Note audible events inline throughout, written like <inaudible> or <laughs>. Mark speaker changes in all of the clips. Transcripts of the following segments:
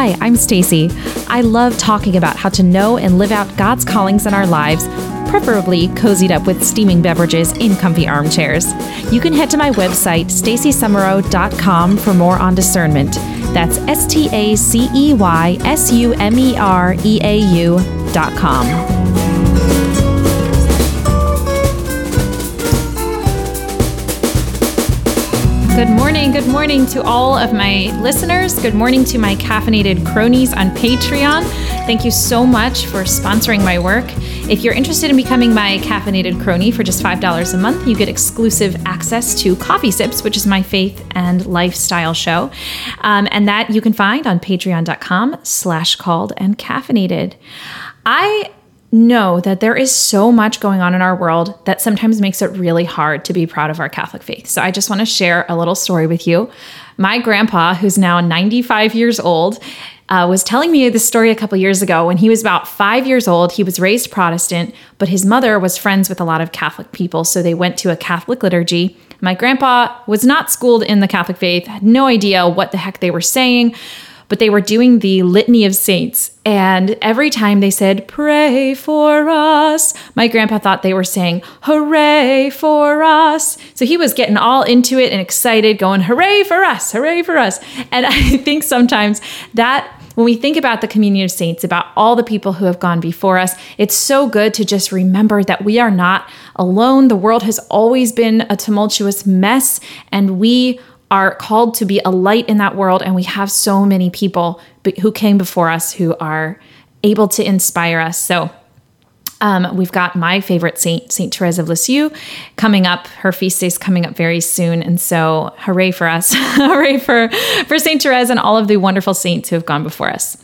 Speaker 1: Hi, I'm Stacey. I love talking about how to know and live out God's callings in our lives, preferably cozied up with steaming beverages in comfy armchairs. You can head to my website, staceysumereau.com, for more on discernment. That's S T A C E Y S U M E R E A U.com. Good morning. Good morning to all of my listeners. Good morning to my caffeinated cronies on Patreon. Thank you so much for sponsoring my work. If you're interested in becoming my caffeinated crony for just $5 a month, you get exclusive access to Coffee Sips, which is my faith and lifestyle show. Um, and that you can find on patreon.com slash called and caffeinated. I know that there is so much going on in our world that sometimes makes it really hard to be proud of our Catholic faith. So I just want to share a little story with you. My grandpa, who's now 95 years old, uh, was telling me this story a couple years ago. When he was about five years old, he was raised Protestant, but his mother was friends with a lot of Catholic people, so they went to a Catholic liturgy. My grandpa was not schooled in the Catholic faith, had no idea what the heck they were saying but they were doing the Litany of Saints. And every time they said, Pray for us, my grandpa thought they were saying, Hooray for us. So he was getting all into it and excited, going, Hooray for us, hooray for us. And <laughs> I think sometimes that when we think about the communion of saints, about all the people who have gone before us, it's so good to just remember that we are not alone. The world has always been a tumultuous mess, and we are called to be a light in that world. And we have so many people who came before us who are able to inspire us. So um, we've got my favorite saint, Saint Therese of Lisieux, coming up. Her feast day is coming up very soon, and so hooray for us! <laughs> hooray for for Saint Therese and all of the wonderful saints who have gone before us.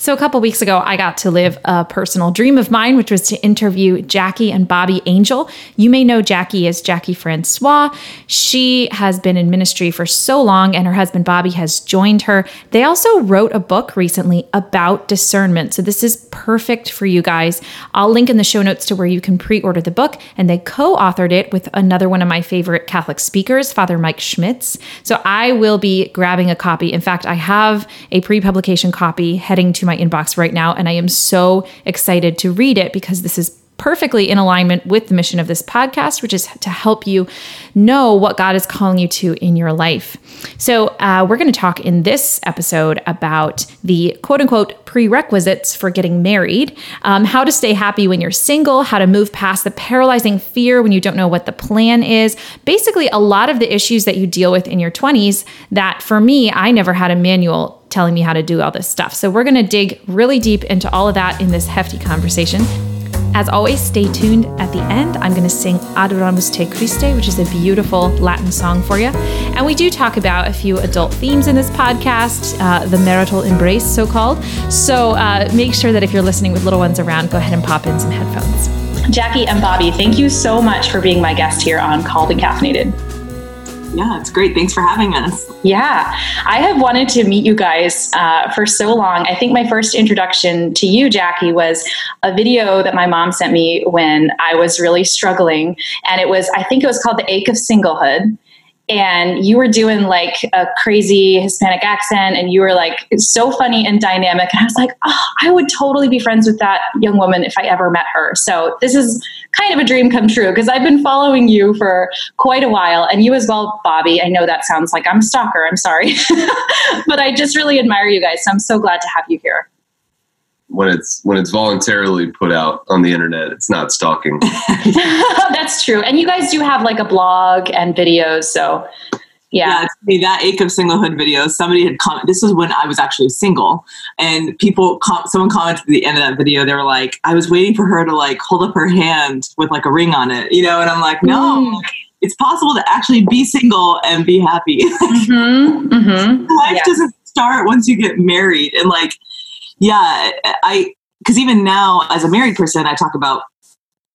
Speaker 1: So, a couple weeks ago, I got to live a personal dream of mine, which was to interview Jackie and Bobby Angel. You may know Jackie as Jackie Francois. She has been in ministry for so long, and her husband Bobby has joined her. They also wrote a book recently about discernment. So, this is perfect for you guys. I'll link in the show notes to where you can pre order the book, and they co authored it with another one of my favorite Catholic speakers, Father Mike Schmitz. So, I will be grabbing a copy. In fact, I have a pre publication copy heading to my inbox right now. And I am so excited to read it because this is perfectly in alignment with the mission of this podcast, which is to help you know what God is calling you to in your life. So, uh, we're going to talk in this episode about the quote unquote prerequisites for getting married, um, how to stay happy when you're single, how to move past the paralyzing fear when you don't know what the plan is. Basically, a lot of the issues that you deal with in your 20s that for me, I never had a manual telling me how to do all this stuff. So, we're going to dig really deep into all of that in this hefty conversation. As always, stay tuned at the end. I'm going to sing Adoramus Te Christe, which is a beautiful Latin song for you. And we do talk about a few adult themes in this podcast, uh, the marital embrace, so called. So uh, make sure that if you're listening with little ones around, go ahead and pop in some headphones.
Speaker 2: Jackie and Bobby, thank you so much for being my guest here on Called and Caffeinated.
Speaker 3: Yeah, it's great. Thanks for having us.
Speaker 2: Yeah, I have wanted to meet you guys uh, for so long. I think my first introduction to you, Jackie, was a video that my mom sent me when I was really struggling. And it was, I think it was called The Ache of Singlehood and you were doing like a crazy Hispanic accent and you were like so funny and dynamic. And I was like, oh, I would totally be friends with that young woman if I ever met her. So this is kind of a dream come true because I've been following you for quite a while and you as well, Bobby. I know that sounds like I'm a stalker. I'm sorry. <laughs> but I just really admire you guys. So I'm so glad to have you here
Speaker 4: when it's when it's voluntarily put out on the internet it's not stalking <laughs>
Speaker 2: that's true and you guys do have like a blog and videos so yeah,
Speaker 3: yeah that ache of singlehood video somebody had commented this was when i was actually single and people com- someone commented at the end of that video they were like i was waiting for her to like hold up her hand with like a ring on it you know and i'm like no mm. it's possible to actually be single and be happy <laughs> mm-hmm. Mm-hmm. life yeah. doesn't start once you get married and like yeah, I because even now as a married person, I talk about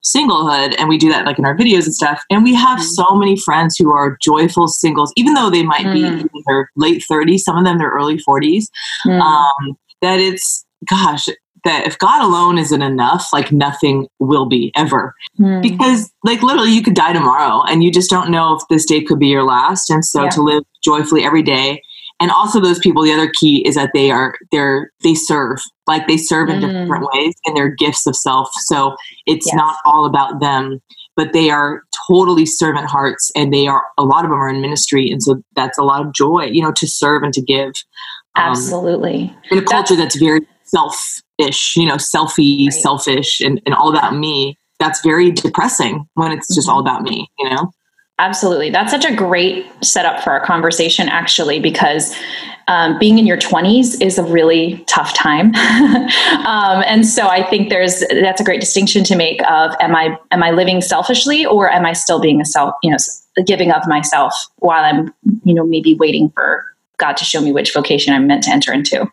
Speaker 3: singlehood and we do that like in our videos and stuff and we have mm. so many friends who are joyful singles even though they might mm. be in their late 30s some of them their early 40s mm. um, that it's gosh that if god alone isn't enough like nothing will be ever mm. because like literally you could die tomorrow and you just don't know if this day could be your last and so yeah. to live joyfully every day and also those people the other key is that they are they're they serve like they serve in
Speaker 1: Mm.
Speaker 3: different ways and they're gifts of self so it's
Speaker 1: Yes.
Speaker 3: not all about them but they are totally servant hearts and they are a lot of them are in ministry and so that's a lot of joy you know to serve and to give um,
Speaker 1: Absolutely.
Speaker 3: in a culture that's very selfish you know selfie
Speaker 1: Right.
Speaker 3: selfish and, and all about me that's very depressing when it's just all about me you know
Speaker 1: Absolutely. That's such a great setup for our conversation, actually, because um, being in your 20s is a really tough time. <laughs> um, and so I think there's that's a great distinction to make of am I am I living selfishly or am I still being a self, you know, giving of myself while I'm, you know, maybe waiting for God to show me which vocation I'm meant to enter into.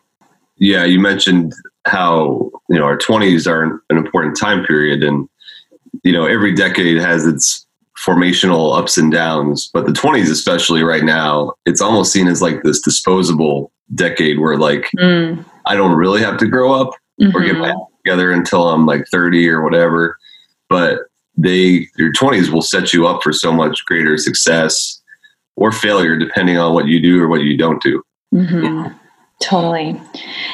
Speaker 4: Yeah, you mentioned how you know our twenties are an an important time period, and you know every decade has its formational ups and downs, but the twenties, especially right now, it's almost seen as like this disposable decade where like
Speaker 1: Mm.
Speaker 4: I don't really have to grow up or get my
Speaker 1: Mhm.
Speaker 4: act together until I'm like thirty or whatever, but they your twenties will set you up for so much greater success or failure depending on what you do or what you don't do.
Speaker 1: Mhm. Totally.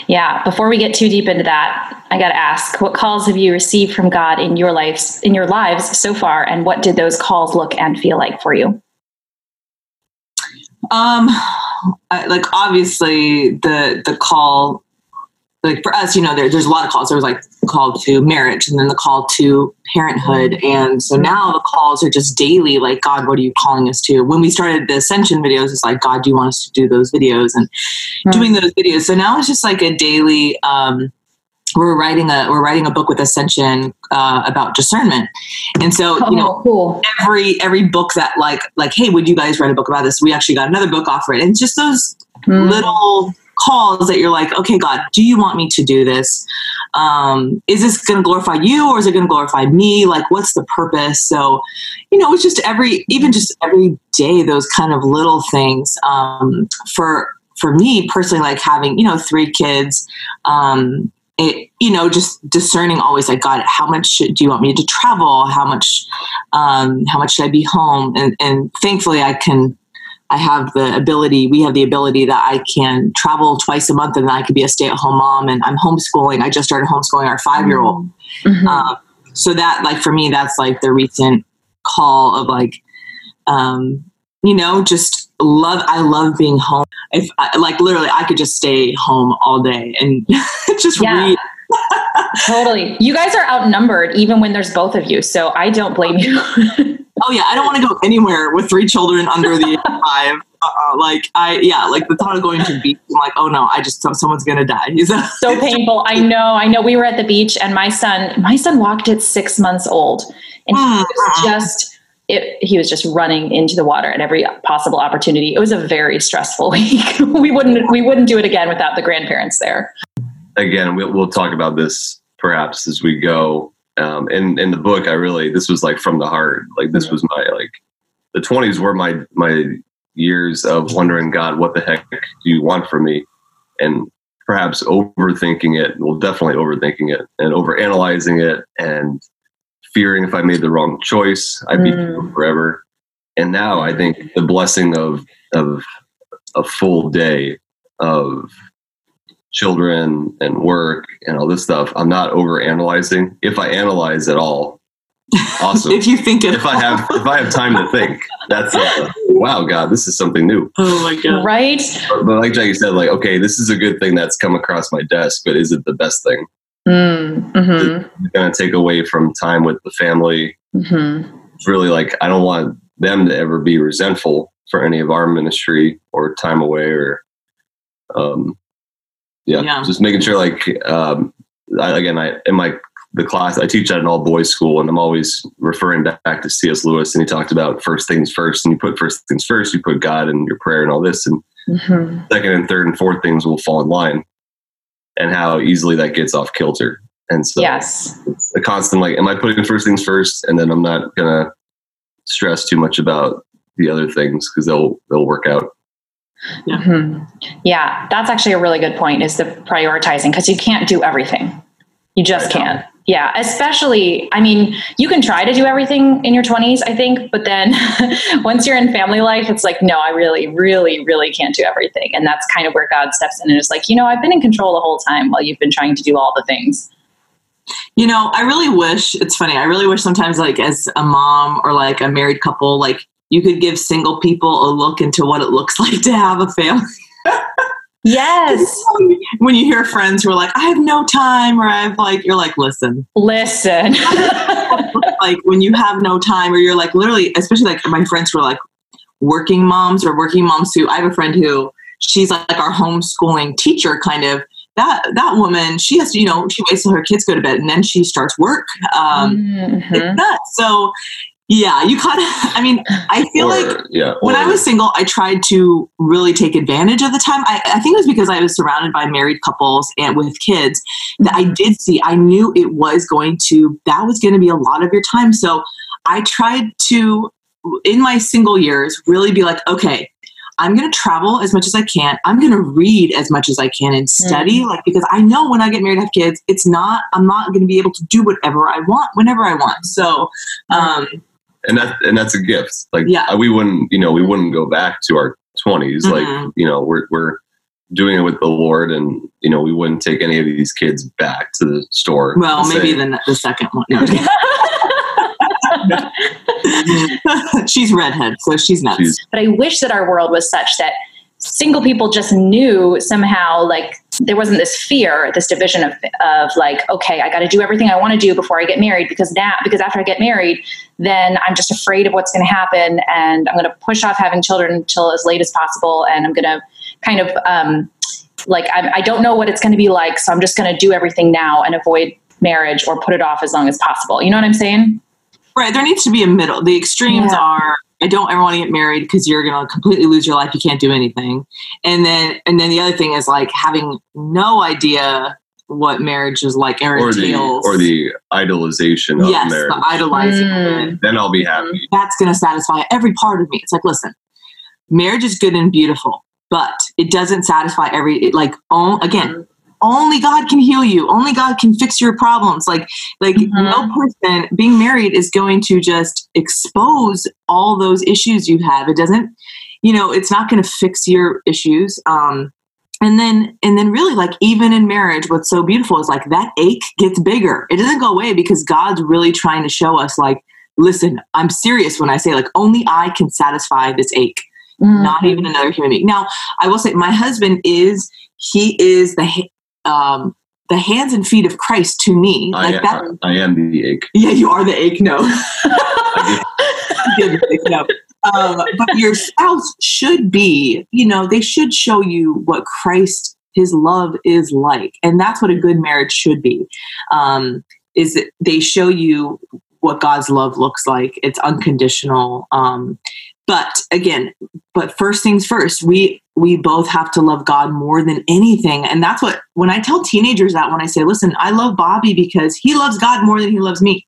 Speaker 1: Yeah. Before we get too deep into that, I got to ask, what calls have you received from God in your lives, in your lives so far, and what did those calls look and feel like for you?
Speaker 3: Um, like obviously the the call, like for us, you know, there, there's a lot of calls. There was like call to marriage, and then the call to parenthood, and so now the calls are just daily. Like God, what are you calling us to? When we started the Ascension videos, it's like God, do you want us to do those videos and doing those videos? So now it's just like a daily. Um, we're writing a we're writing a book with Ascension uh, about discernment, and so you know
Speaker 1: Oh, cool.
Speaker 3: every every book that like like hey would you guys write a book about this we actually got another book off it and it's just those
Speaker 1: Mm.
Speaker 3: little calls that you're like okay god do you want me to do this um is this going to glorify you or is it going to glorify me like what's the purpose so you know it's just every even just every day those kind of little things um for for me personally like having you know three kids um it, you know, just discerning always like God, how much should, do you want me to travel? How much, um, how much should I be home? And, and thankfully I can, I have the ability, we have the ability that I can travel twice a month and then I could be a stay at home mom and I'm homeschooling. I just started homeschooling our five year old.
Speaker 1: Mhm.
Speaker 3: Um, so that like for me, that's like the recent call of like, um, you know, just love. I love being home. If I, like literally, I could just stay home all day and <laughs> just
Speaker 1: Yeah.
Speaker 3: read.
Speaker 1: Totally. You guys are outnumbered even when there's both of you. So I don't blame you. <laughs>
Speaker 3: Oh yeah, I don't want to go anywhere with three children under the age of <laughs> five. Uh, like I, yeah, like the thought of going to the beach. I'm like, oh no, I just someone's gonna die. <laughs>
Speaker 1: so painful. I know. I know. We were at the beach, and my son, my son walked at six months old, and he
Speaker 3: Mm.
Speaker 1: was just, it, he was just running into the water at every possible opportunity. It was a very stressful <laughs> week. we wouldn't, we wouldn't do it again without the grandparents there.
Speaker 4: again, we'll, we'll talk about this perhaps as we go. Um, in in the book, I really this was like from the heart. Like this was my like the twenties were my my years of wondering, God, what the heck do you want from me? And perhaps overthinking it. Well, definitely overthinking it and overanalyzing it and fearing if I made the wrong choice, I'd be
Speaker 1: Mm.
Speaker 4: forever. And now I think the blessing of of a full day of children and work and all this stuff, I'm not over analyzing. If I analyze at all, <laughs> awesome.
Speaker 3: if you think it,
Speaker 4: if I have if I have time to think, that's uh, wow, God, this is something new.
Speaker 3: oh my god,
Speaker 1: Right?
Speaker 4: But, but like Jackie said, like okay, this is a good thing that's come across my desk, but is it the best thing?
Speaker 1: Mm, hmm
Speaker 4: It's going to take away from time with the family.
Speaker 1: hmm
Speaker 4: It's really like I don't want them to ever be resentful for any of our ministry or time away or um yeah,
Speaker 3: Yeah.
Speaker 4: just making sure like um I, again I in my the class I teach at an all boys school and I'm always referring back to C.S. Lewis and he talked about first things first and you put first things first you put God and your prayer and all this and
Speaker 1: hmm
Speaker 4: second and third and fourth things will fall in line and how easily that gets off kilter and so
Speaker 1: Yes.
Speaker 4: it's a constant like am i putting first things first and then i'm not gonna stress too much about the other things because they'll they'll work out
Speaker 1: hmm Yeah, that's actually a really good point. Is the prioritizing because you can't do everything. You just can't. Yeah, especially, I mean, you can try to do everything in your 20s, I think, but then <laughs> once you're in family life, it's like, no, I really, really, really can't do everything. And that's kind of where God steps in and is like, you know, I've been in control the whole time while you've been trying to do all the things.
Speaker 3: You know, I really wish, it's funny, I really wish sometimes, like, as a mom or like a married couple, like, you could give single people a look into what it looks <laughs> like to have a family.
Speaker 1: Yes. <laughs>
Speaker 3: when you hear friends who are like, I have no time, or I've like, you're like, listen.
Speaker 1: Listen. <laughs>
Speaker 3: like when you have no time, or you're like, literally, especially like my friends who are like working moms or working moms who, I have a friend who, she's like, our homeschooling teacher kind of. That, that woman, she has to, you know, she waits till her kids go to bed and then she starts work. Um,
Speaker 1: Mhm.
Speaker 3: It's nuts. So, yeah, you kind of, <laughs> I mean, I feel
Speaker 4: Or-
Speaker 3: like
Speaker 4: yeah.
Speaker 3: when I was single, I tried to really take advantage of the time. I, I think it was because I was surrounded by married couples and with kids that I did see. I knew it was going to that was going to be a lot of your time. So I tried to, in my single years, really be like, okay. I'm going to travel as much as I can. I'm going to read as much as I can and study, like because I know when I get married, and have kids, it's not. I'm not going to be able to do whatever I want whenever I want. So, um,
Speaker 4: and that and that's a gift. Like
Speaker 3: Yeah.
Speaker 4: we wouldn't, you know, we wouldn't go back to our 20s
Speaker 3: Mhm.
Speaker 4: Like you know, we're we're doing it with the Lord, and you know, we wouldn't take any of these kids back to the store.
Speaker 3: well, maybe
Speaker 4: say,
Speaker 3: the the second one. No, <laughs> she's redhead, so she's nuts.
Speaker 4: She's-
Speaker 1: but I wish that our world was such that single people just knew somehow like there wasn't this fear, this division of, of like, okay, I got to do everything I want to do before I get married because now, because after I get married, then I'm just afraid of what's going to happen and I'm going to push off having children until as late as possible. And I'm going to kind of, um, like, I, I don't know what it's going to be like. So I'm just going to do everything now and avoid marriage or put it off as long as possible. You know what I'm saying?
Speaker 3: Right. There needs to be a middle. The extremes
Speaker 1: Yeah.
Speaker 3: are I don't ever want to get married because you're going to completely lose your life. You can't do anything. And then and then the other thing is like having no idea what marriage is like or,
Speaker 4: or the or the idolization of
Speaker 3: yes,
Speaker 4: marriage.
Speaker 3: the idolizing
Speaker 1: Mm.
Speaker 4: then I'll be happy.
Speaker 3: That's going to satisfy every part of me. It's like, listen, marriage is good and beautiful, but it doesn't satisfy every it, like. Oh, again, only God can heal you. Only God can fix your problems. Like, like
Speaker 1: Mhm.
Speaker 3: no person being married is going to just expose all those issues you have. It doesn't, you know, it's not going to fix your issues. Um, and then, and then, really, like even in marriage, what's so beautiful is like that ache gets bigger. It doesn't go away because God's really trying to show us, like, listen, I'm serious when I say, like, only I can satisfy this ache not
Speaker 1: Mhm.
Speaker 3: even another human being. Now, I will say, my husband is he is the um, the hands and feet of Christ to me.
Speaker 4: I,
Speaker 3: Like that.
Speaker 4: I, I am the ache.
Speaker 3: Yeah, you are the ache. No,
Speaker 4: I <laughs> <laughs>
Speaker 3: You're the ache, no. Um, but your spouse should be. You know, they should show you what Christ, His love, is like, and that's what a good marriage should be. Um, is that they show you what God's love looks like. It's unconditional. Um, but again, but first things first, we we both have to love God more than anything. And that's what when I tell teenagers that when I say, listen, I love Bobby because he loves God more than he loves me.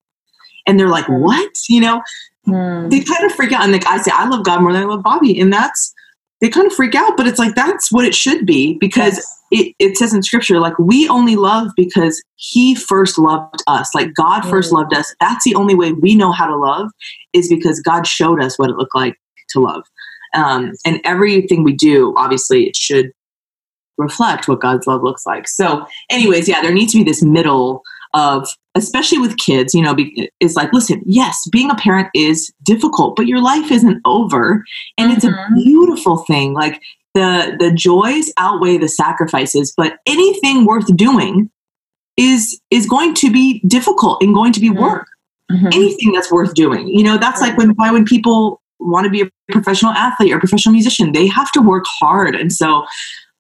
Speaker 3: And they're like, what? You know,
Speaker 1: Mm.
Speaker 3: they kind of freak out. And like I say, I love God more than I love Bobby. And that's they kind of freak out, but it's like that's what it should be because it, it says in scripture, like we only love because he first loved us. Like God first
Speaker 1: Mm.
Speaker 3: loved us. That's the only way we know how to love is because God showed us what it looked like to love. Um, and everything we do, obviously, it should reflect what God's love looks like. So, anyways, yeah, there needs to be this middle of, especially with kids, you know, be, it's like, listen, yes, being a parent is difficult, but your life isn't over, and it's a
Speaker 1: Mhm.
Speaker 3: beautiful thing. Like the the joys outweigh the sacrifices, but anything worth doing is is going to be difficult and going to be
Speaker 1: Mhm.
Speaker 3: work
Speaker 1: Mhm.
Speaker 3: anything that's worth doing. You know, that's like when why when people want to be a professional athlete or a professional musician, they have to work hard. And so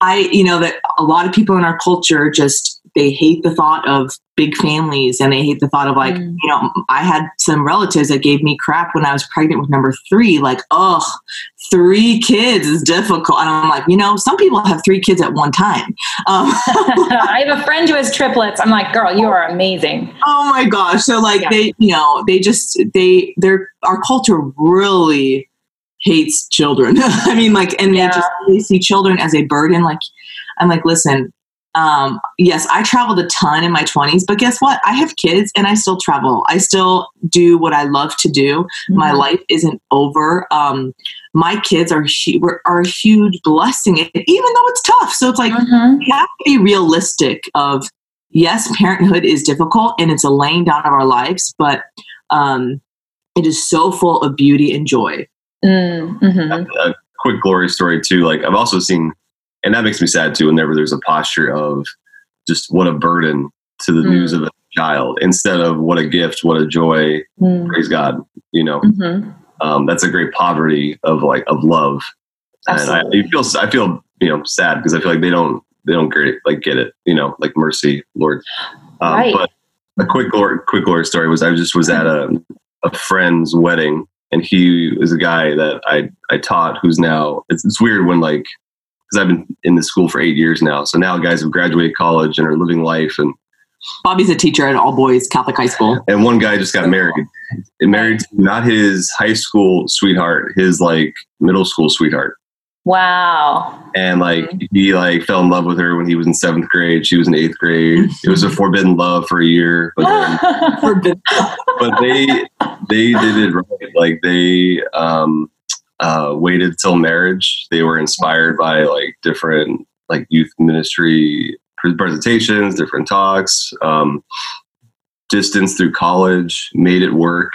Speaker 3: I, you know, that a lot of people in our culture just they hate the thought of big families and they hate the thought of like,
Speaker 1: Mm.
Speaker 3: you know, I had some relatives that gave me crap when I was pregnant with number three, like, oh, three kids is difficult. And I'm like, you know, some people have three kids at one time. Um, <laughs>
Speaker 1: I have a friend who has triplets. I'm like, girl, you are amazing.
Speaker 3: oh my gosh so like
Speaker 1: Yeah.
Speaker 3: they you know they just they they're our culture really hates children <laughs> i mean like and
Speaker 1: Yeah.
Speaker 3: they just they see children as a burden like i'm like listen um, yes, I traveled a ton in my 20s, but guess what? I have kids and I still travel. I still do what I love to do. Mm-hmm. My life isn't over. Um, my kids are, are a huge blessing, even though it's tough. So it's like, mm-hmm. you have to be realistic of, yes, parenthood is difficult and it's a laying down of our lives, but um, it is so full of beauty and joy.
Speaker 4: Mm-hmm. A, a quick glory story too. Like I've also seen and that makes me sad too whenever there's a posture of just what a burden to the mm. news of a child instead of what a gift what a joy mm. praise god you know mm-hmm. um, that's a great poverty of like of love Absolutely. and I, feel i feel you know sad because i feel like they don't they don't get like get it you know like mercy lord um, right. but a quick quick glory story was i just was at a, a friend's wedding and he is a guy that i i taught who's now it's, it's weird when like because I've been in the school for eight years now. So now guys have graduated college and are living life. And
Speaker 3: Bobby's a teacher at all boys Catholic high school.
Speaker 4: And one guy just got married. And married not his high school sweetheart, his like middle school sweetheart.
Speaker 1: Wow.
Speaker 4: And like mm-hmm. he like fell in love with her when he was in seventh grade. She was in eighth grade. It was a <laughs> forbidden love for a year. But, then, <laughs> but they they did it right. Like they um uh, waited till marriage. They were inspired by like different like youth ministry presentations, different talks, um, distance through college, made it work.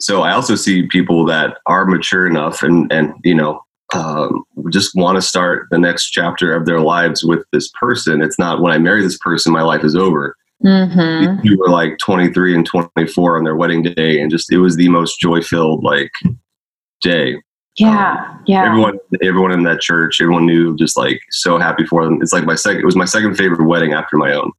Speaker 4: So I also see people that are mature enough and and you know um, just want to start the next chapter of their lives with this person. It's not when I marry this person, my life is over. Mm-hmm. You were like 23 and 24 on their wedding day, and just it was the most joy filled like day.
Speaker 1: Yeah, um, yeah.
Speaker 4: Everyone, everyone in that church, everyone knew, just like so happy for them. It's like my second. It was my second favorite wedding after my own.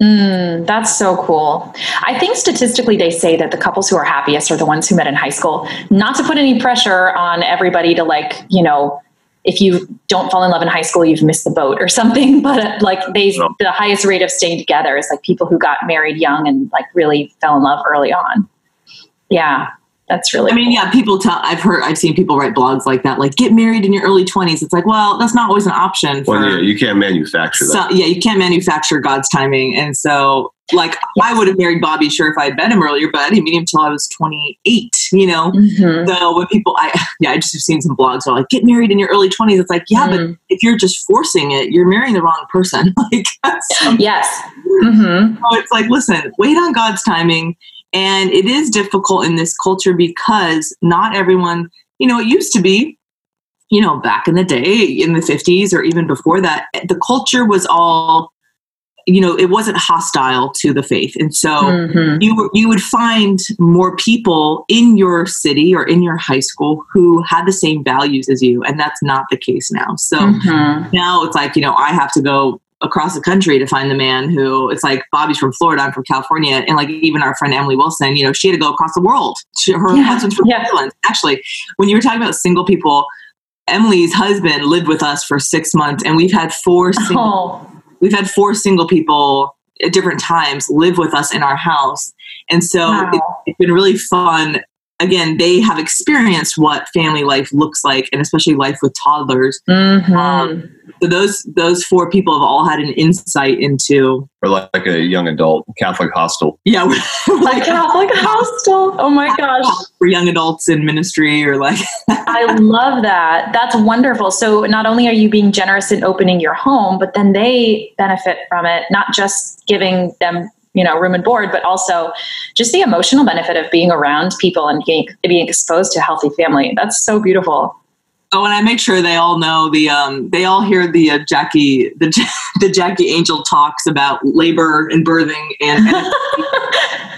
Speaker 1: Mm, that's so cool. I think statistically, they say that the couples who are happiest are the ones who met in high school. Not to put any pressure on everybody to like, you know, if you don't fall in love in high school, you've missed the boat or <laughs> something. But like they, no. the highest rate of staying together is like people who got married young and like really fell in love early on. Yeah, that's really
Speaker 3: i mean cool. yeah people tell i've heard i've seen people write blogs like that like get married in your early 20s it's like well that's not always an option
Speaker 4: for, well yeah you can't manufacture that
Speaker 3: so, yeah you can't manufacture god's timing and so like yes. i would have married bobby sure if i had met him earlier but i didn't meet him until i was 28 you know mm-hmm. so when people i <laughs> yeah i just have seen some blogs that are like get married in your early 20s it's like yeah mm. but if you're just forcing it you're marrying the wrong person <laughs> like
Speaker 1: yes mm-hmm.
Speaker 3: so it's like listen wait on god's timing and it is difficult in this culture because not everyone, you know, it used to be, you know, back in the day in the 50s or even before that, the culture was all you know it wasn't hostile to the faith and so mm-hmm. you you would find more people in your city or in your high school who had the same values as you and that's not the case now so mm-hmm. now it's like you know i have to go across the country to find the man who it's like Bobby's from Florida, I'm from California, and like even our friend Emily Wilson, you know, she had to go across the world. She, her yeah. husband's from yeah. Ireland. Actually, when you were talking about single people, Emily's husband lived with us for six months, and we've had four <laughs> single, oh. we've had four single people at different times live with us in our house, and so wow. it, it's been really fun again, they have experienced what family life looks like, and especially life with toddlers. Mm-hmm. Um, so those those four people have all had an insight into,
Speaker 4: or like, like a young adult Catholic hostel.
Speaker 3: Yeah, <laughs>
Speaker 1: like Catholic hostel. Oh my gosh,
Speaker 3: for young adults in ministry, or like. <laughs>
Speaker 1: I love that. That's wonderful. So not only are you being generous in opening your home, but then they benefit from it. Not just giving them you know room and board but also just the emotional benefit of being around people and being, being exposed to a healthy family. That's so beautiful.
Speaker 3: Oh, and I make sure they all know the um, they all hear the uh, Jackie the <laughs> the Jackie Angel talks about labor and birthing, and, and <laughs>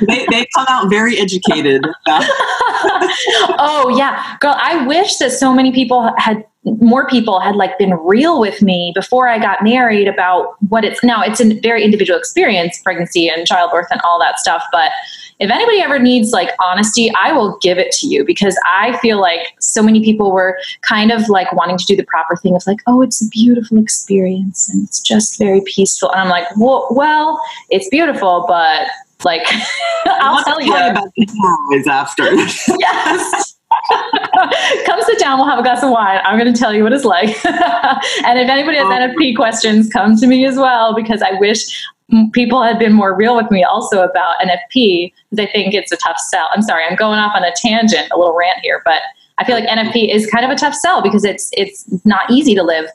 Speaker 3: they they come out very educated. <laughs>
Speaker 1: oh yeah, girl, I wish that so many people had more people had like been real with me before I got married about what it's now. It's a very individual experience, pregnancy and childbirth and all that stuff, but if anybody ever needs like honesty, I will give it to you because I feel like so many people were kind of like wanting to do the proper thing of like, oh, it's a beautiful experience and it's just very peaceful. And I'm like, well, well it's beautiful, but like, <laughs> I'll tell you.
Speaker 3: about the after. <laughs>
Speaker 1: yes. <laughs> Come sit down. We'll have a glass of wine. I'm going to tell you what it's like. and if anybody has NFP questions, come to me as well because I wish people had been more real with me also about NFP because I think it's a tough sell. I'm sorry, I'm going off on a tangent, a little rant here, but I feel like NFP is kind of a tough sell because it's it's not easy to live,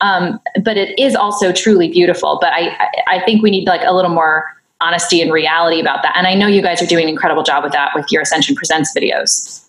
Speaker 1: um, but it is also truly beautiful. But I, I I think we need like a little more honesty and reality about that. And I know you guys are doing an incredible job with that with your Ascension Presents videos.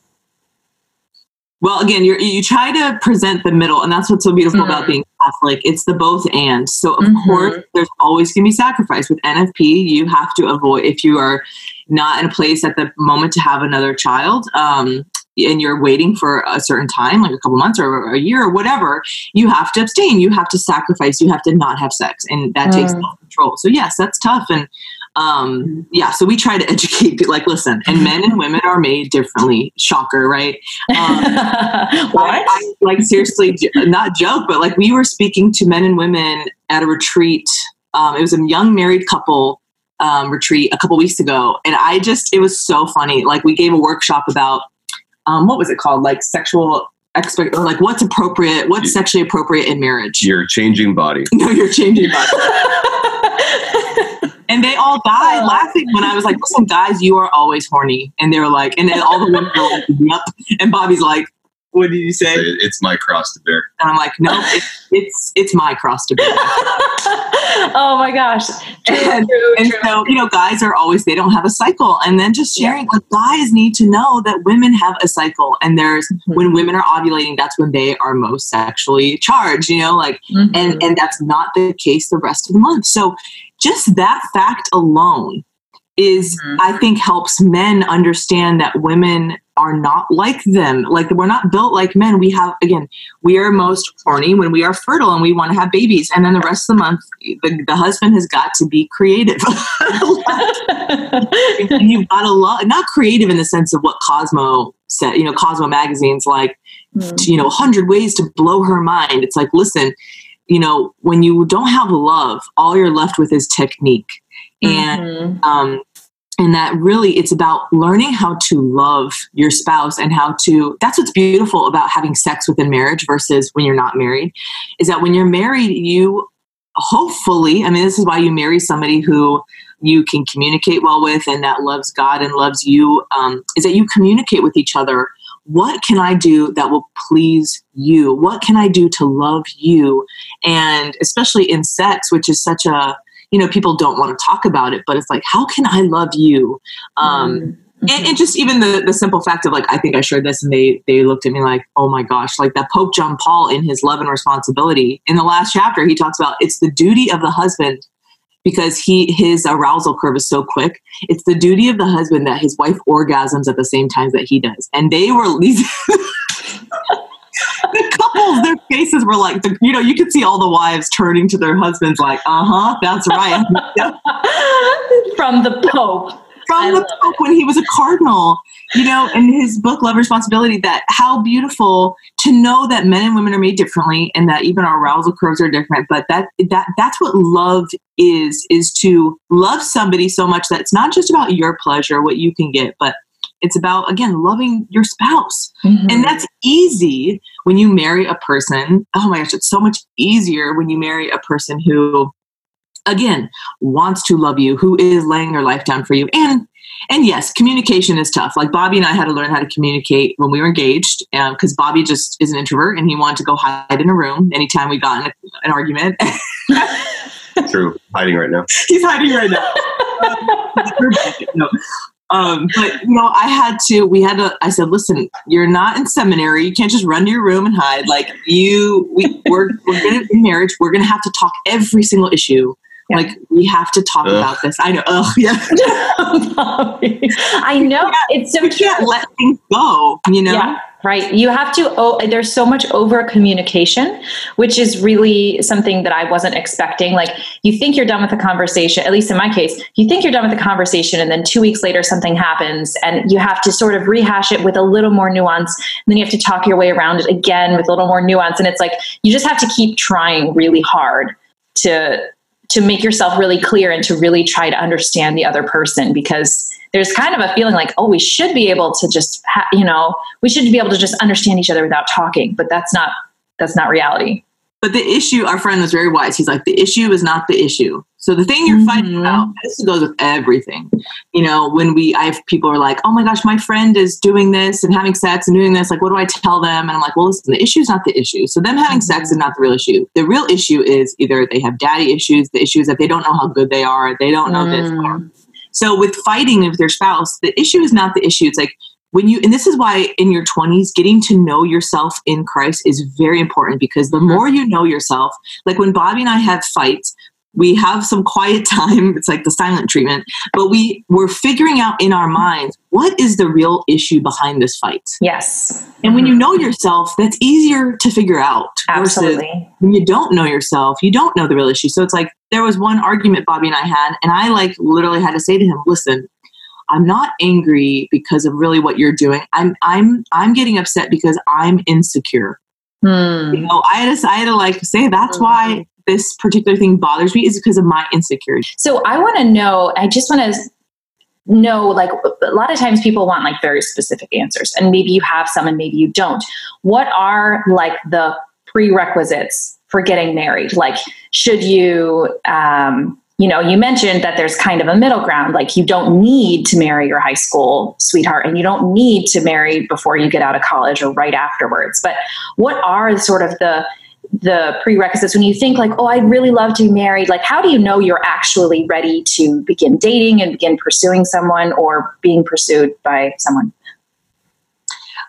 Speaker 3: Well, again, you you try to present the middle, and that's what's so beautiful mm-hmm. about being Catholic. It's the both and. So, of mm-hmm. course, there's always going to be sacrifice with NFP. You have to avoid if you are not in a place at the moment to have another child. Um, and you're waiting for a certain time, like a couple months or a year or whatever, you have to abstain. You have to sacrifice. You have to not have sex, and that mm. takes control. So yes, that's tough. And um, yeah, so we try to educate. Like, listen, and men and women are made differently. Shocker, right? Um, <laughs> what? I, I, like seriously, not joke, but like we were speaking to men and women at a retreat. Um, it was a young married couple um, retreat a couple weeks ago, and I just it was so funny. Like we gave a workshop about um, what was it called? Like sexual expect like what's appropriate, what's sexually appropriate in marriage.
Speaker 4: You're changing body. <laughs>
Speaker 3: No, you're changing body. <laughs> and they all died oh. laughing when I was like, "Listen, guys, you are always horny." And they were like, and then all the women were like, "Yep." And Bobby's like, "What did you say?"
Speaker 4: It's my cross to bear.
Speaker 3: And I'm like, "No, it's it's, it's my cross to bear." <laughs>
Speaker 1: oh my gosh.
Speaker 3: True, and, true, and true. so, you know, guys are always, they don't have a cycle. And then just sharing, yeah. like, guys need to know that women have a cycle. And there's, mm-hmm. when women are ovulating, that's when they are most sexually charged, you know, like, mm-hmm. and, and that's not the case the rest of the month. So just that fact alone is mm-hmm. I think helps men understand that women are not like them. Like we're not built like men. We have again, we are most horny when we are fertile and we want to have babies. And then the rest of the month, the, the husband has got to be creative. <laughs> you've got a lot, not creative in the sense of what Cosmo said. You know, Cosmo magazine's like, mm-hmm. you know, hundred ways to blow her mind. It's like, listen, you know, when you don't have love, all you're left with is technique. And mm-hmm. um, and that really it's about learning how to love your spouse and how to that's what's beautiful about having sex within marriage versus when you're not married is that when you're married you hopefully i mean this is why you marry somebody who you can communicate well with and that loves god and loves you um, is that you communicate with each other what can i do that will please you? What can i do to love you? And especially in sex which is such a you know people don't want to talk about it but it's like how can i love you? Um mm-hmm. and, and, just even the the simple fact of like i think i shared this and they they looked at me like oh my gosh like that pope john paul in his love and responsibility in the last chapter he talks about it's the duty of the husband because he his arousal curve is so quick it's the duty of the husband that his wife orgasms at the same time that he does and they were <laughs> these the couples, their faces were like, the, you know, you could see all the wives turning to their husbands, like, uh huh, that's right. <laughs>
Speaker 1: From the Pope.
Speaker 3: From I the Pope it. when he was a cardinal, you know, in his book, Love Responsibility, that how beautiful to know that men and women are made differently and that even our arousal curves are different. But that that that's what love is, is to love somebody so much that it's not just about your pleasure, what you can get, but it's about, again, loving your spouse. Mm-hmm. And that's easy when you marry a person. Oh my gosh, it's so much easier when you marry a person who, again, wants to love you, who is laying their life down for you. And and yes, communication is tough. Like Bobby and I had to learn how to communicate when we were engaged because um, Bobby just is an introvert and he wanted to go hide in a room anytime we got in a, an argument. <laughs>
Speaker 4: True, hiding right now. <laughs>
Speaker 3: He's hiding right now. <laughs> no. Um, but you know, I had to. We had to. I said, "Listen, you're not in seminary. You can't just run to your room and hide. Like you, we, we're we're gonna be marriage. We're gonna have to talk every single issue. Yeah. Like we have to talk Ugh. about this. I know. Oh <laughs> yeah.
Speaker 1: I know. It's so
Speaker 3: you can't let things go. You know.
Speaker 1: Yeah right you have to oh there's so much over communication which is really something that i wasn't expecting like you think you're done with the conversation at least in my case you think you're done with the conversation and then two weeks later something happens and you have to sort of rehash it with a little more nuance and then you have to talk your way around it again with a little more nuance and it's like you just have to keep trying really hard to to make yourself really clear and to really try to understand the other person because there's kind of a feeling like, oh, we should be able to just, ha- you know, we should be able to just understand each other without talking, but that's not that's not reality.
Speaker 3: But the issue, our friend was very wise. He's like, the issue is not the issue. So the thing you're mm-hmm. fighting about, this goes with everything. You know, when we, I have people are like, oh my gosh, my friend is doing this and having sex and doing this. Like, what do I tell them? And I'm like, well, listen, the issue is not the issue. So them having mm-hmm. sex is not the real issue. The real issue is either they have daddy issues. The issue is that they don't know how good they are. They don't know mm. this. So with fighting with their spouse, the issue is not the issue. It's like when you and this is why in your 20s getting to know yourself in christ is very important because the more you know yourself like when bobby and i have fights we have some quiet <laughs> time it's like the silent treatment but we we're figuring out in our minds what is the real issue behind this fight
Speaker 1: yes
Speaker 3: and when you know yourself that's easier to figure out
Speaker 1: absolutely
Speaker 3: when you don't know yourself you don't know the real issue so it's like there was one argument bobby and i had and i like literally had to say to him listen I'm not angry because of really what you're doing. I'm I'm I'm getting upset because I'm insecure. Hmm. You know, I had to I had to like say that's why this particular thing bothers me is because of my insecurity.
Speaker 1: So I want to know. I just want to know like a lot of times people want like very specific answers and maybe you have some and maybe you don't what are like the prerequisites for getting married like should you um you know, you mentioned that there's kind of a middle ground. Like you don't need to marry your high school sweetheart and you don't need to marry before you get out of college or right afterwards. But what are sort of the the prerequisites when you think like, oh, I'd really love to be married? Like, how do you know you're actually ready to begin dating and begin pursuing someone or being pursued by someone?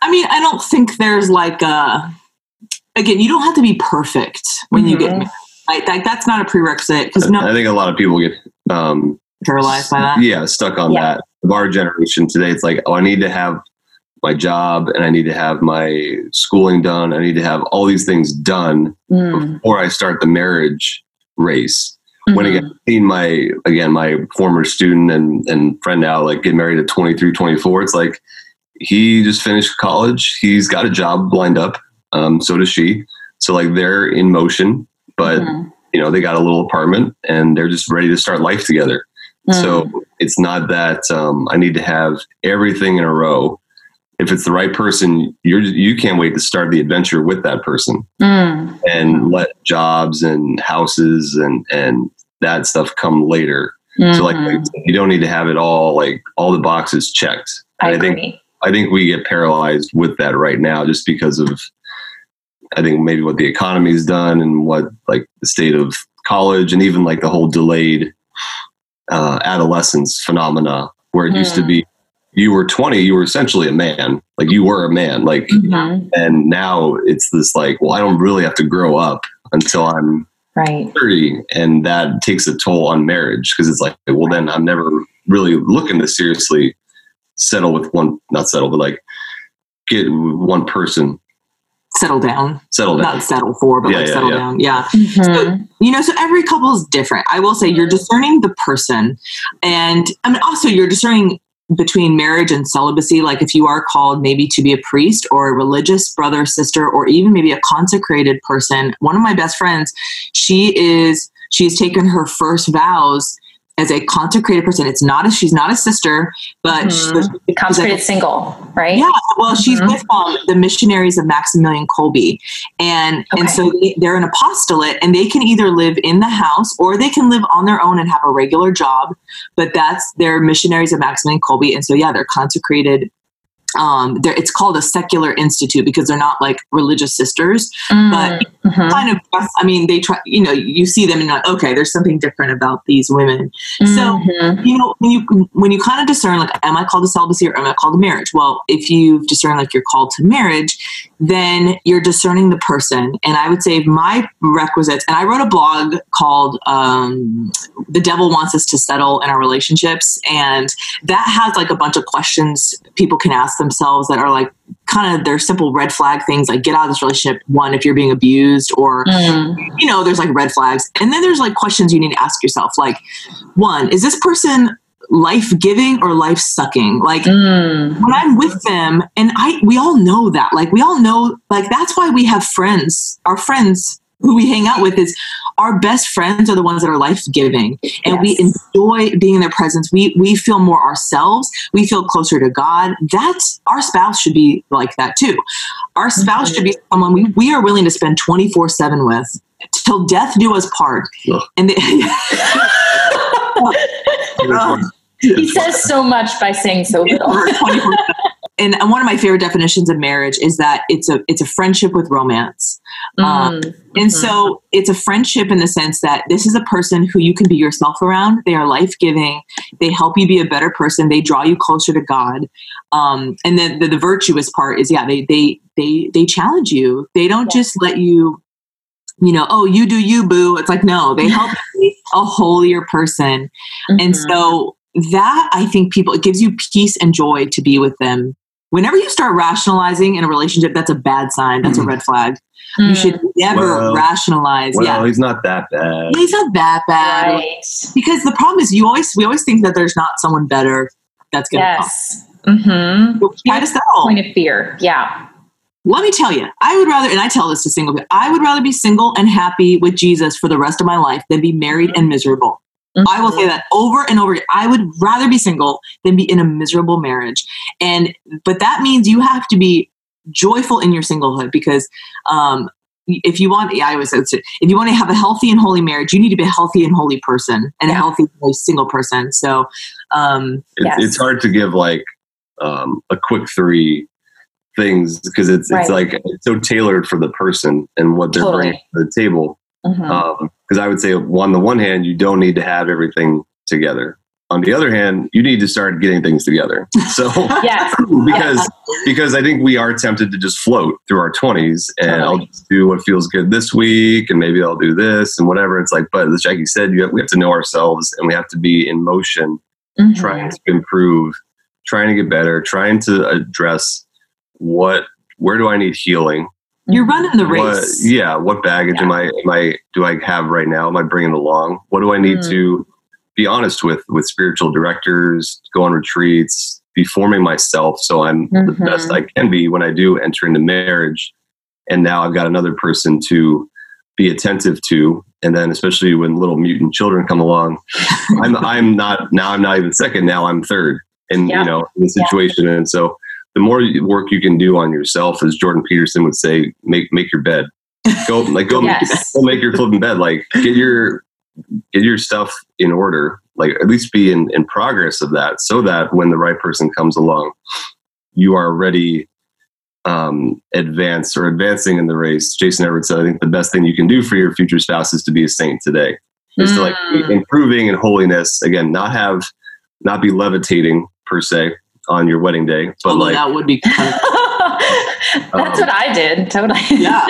Speaker 3: I mean, I don't think there's like a again, you don't have to be perfect when mm-hmm. you get mm-hmm. married like, like that's not a prerequisite because no,
Speaker 4: I think a lot of people get um,
Speaker 3: paralyzed by that.
Speaker 4: Yeah, stuck on yeah. that. Of our generation today, it's like, oh, I need to have my job and I need to have my schooling done. I need to have all these things done mm. before I start the marriage race. Mm-hmm. When again, seen my again my former student and and friend now like get married at 23, 24, it's like he just finished college. He's got a job lined up. Um, so does she. So like they're in motion but mm-hmm. you know they got a little apartment and they're just ready to start life together mm-hmm. so it's not that um, i need to have everything in a row if it's the right person you're you can't wait to start the adventure with that person mm. and let jobs and houses and and that stuff come later mm-hmm. so like mm-hmm. you don't need to have it all like all the boxes checked
Speaker 1: I, I
Speaker 4: think i think we get paralyzed with that right now just because of I think maybe what the economy's done and what like the state of college and even like the whole delayed uh, adolescence phenomena where it mm. used to be you were 20 you were essentially a man like you were a man like mm-hmm. and now it's this like well i don't really have to grow up until i'm
Speaker 1: right
Speaker 4: 30 and that takes a toll on marriage because it's like well then i'm never really looking to seriously settle with one not settle but like get one person
Speaker 3: settle down.
Speaker 4: Settle down.
Speaker 3: Not settle for, but yeah, like yeah, settle yeah. down. Yeah. Mm-hmm. So, you know, so every couple is different. I will say you're discerning the person. And I mean, also you're discerning between marriage and celibacy. Like if you are called maybe to be a priest or a religious brother, sister, or even maybe a consecrated person. One of my best friends, she is, she's taken her first vows as a consecrated person. It's not a she's not a sister, but
Speaker 1: mm-hmm. she's consecrated like, single, right?
Speaker 3: Yeah. Well, she's mm-hmm. with um, the missionaries of Maximilian Kolbe, and okay. and so they, are an apostolate, and they can either live in the house or they can live on their own and have a regular job. But that's they're missionaries of Maximilian Kolbe, and so yeah, they're consecrated um, it's called a secular institute because they're not like religious sisters, mm, but mm-hmm. kind of. I mean, they try. You know, you see them and like, okay, there's something different about these women. Mm-hmm. So you know, when you when you kind of discern like, am I called to celibacy or am I called to marriage? Well, if you discern like you're called to marriage, then you're discerning the person. And I would say my requisites. And I wrote a blog called um, "The Devil Wants Us to Settle in Our Relationships," and that has like a bunch of questions people can ask themselves that are like kind of their simple red flag things like get out of this relationship one if you're being abused or mm. you know there's like red flags and then there's like questions you need to ask yourself like one is this person life giving or life sucking like mm. when i'm with them and i we all know that like we all know like that's why we have friends our friends who we hang out with is our best friends are the ones that are life giving and we enjoy being in their presence. We we feel more ourselves. We feel closer to God. That's our spouse should be like that too. Our spouse
Speaker 1: Mhm.
Speaker 3: should be someone we, we are willing to spend 24 7 with till death do us part.
Speaker 4: Ugh.
Speaker 3: And they, <laughs> <laughs> Oh.
Speaker 1: He says so much by saying so little.
Speaker 3: and one of my favorite definitions of marriage is that it's a it's a friendship with romance. Um,
Speaker 1: Mm,
Speaker 3: And
Speaker 1: mhm.
Speaker 3: so it's a friendship in the sense that this is a person who you can be yourself around. They are life giving. They help you be a better person. They draw you closer to God. Um, and then the, the virtuous part is, yeah, they they they they challenge you. They don't
Speaker 1: Yeah.
Speaker 3: just let you, you know, oh, you do you, boo. It's like no, they help you <laughs> be a holier person. And
Speaker 1: Mhm.
Speaker 3: so that I think people it gives you peace and joy to be with them. Whenever you start rationalizing in a relationship, that's a bad sign. That's a
Speaker 4: Mhm.
Speaker 3: red flag. You should never
Speaker 4: Well-
Speaker 3: rationalize.
Speaker 4: Well,
Speaker 3: yeah.
Speaker 4: he's not that bad.
Speaker 3: He's not that bad.
Speaker 1: right.
Speaker 3: Because the problem is you always we always think that there's not someone better that's gonna
Speaker 1: Yes. Mm-hmm.
Speaker 3: come. Try to settle.
Speaker 1: Point of fear. Yeah.
Speaker 3: Let me tell you, I would rather, and I tell this to single people, I would rather be single and happy with Jesus for the rest of my life than be married and miserable. I will say that over and over again. I would rather be single than be in a miserable marriage. And but that means you have to be joyful in your singlehood because um if you want yeah, I always say, if you want to have a healthy and holy marriage, you need to be a healthy and holy person and a healthy and holy single person. So um
Speaker 4: It's,
Speaker 1: Yes.
Speaker 4: it's hard to give like um, a quick three things because it's it's like it's so tailored for the person and what they're
Speaker 1: Totally.
Speaker 4: bringing to the table. Because I would say, on the one hand, you don't need to have everything together. On the other hand, you need to start getting things together. <laughs> So
Speaker 1: yes. <laughs>
Speaker 4: because because I think we are tempted to just float through our twenties and I'll just do what feels good this week and maybe I'll do this and whatever. It's like, but as Jackie said, you have, we have to know ourselves and we have to be in motion,
Speaker 1: Mhm.
Speaker 4: trying to improve, trying to get better, trying to address what where do I need healing?
Speaker 3: you're running the
Speaker 4: What,
Speaker 3: race.
Speaker 4: yeah, what baggage am I am I do I have right now? Am I bringing along? What do I need
Speaker 1: Mm.
Speaker 4: to be honest with with spiritual directors? Go on retreats, be forming myself so I'm the
Speaker 1: Mhm.
Speaker 4: best I can be when I do enter into marriage. And now I've got another person to be attentive to, and then especially when little mutant children come along, <laughs> I'm I'm not now I'm not even second. Now I'm third, in
Speaker 1: Yeah.
Speaker 4: you know in the situation, and so the more work you can do on yourself, as Jordan Peterson would say, make make your bed. Go <laughs> like go make
Speaker 1: Yes.
Speaker 4: go make your flipping bed. Like get your get your stuff in order. Like at least be in in progress of that, so that when the right person comes along, you are ready um, advance or advancing in the race. Jason Evert said, I think the best thing you can do for your future spouse is to be a saint today. Is to like
Speaker 1: Mm.
Speaker 4: improving in holiness. Again, not have not be levitating per se on your wedding day, but
Speaker 3: Although
Speaker 4: like
Speaker 3: that would be kind of <laughs> um,
Speaker 1: That's what I did. Totally. <laughs>
Speaker 3: Yeah.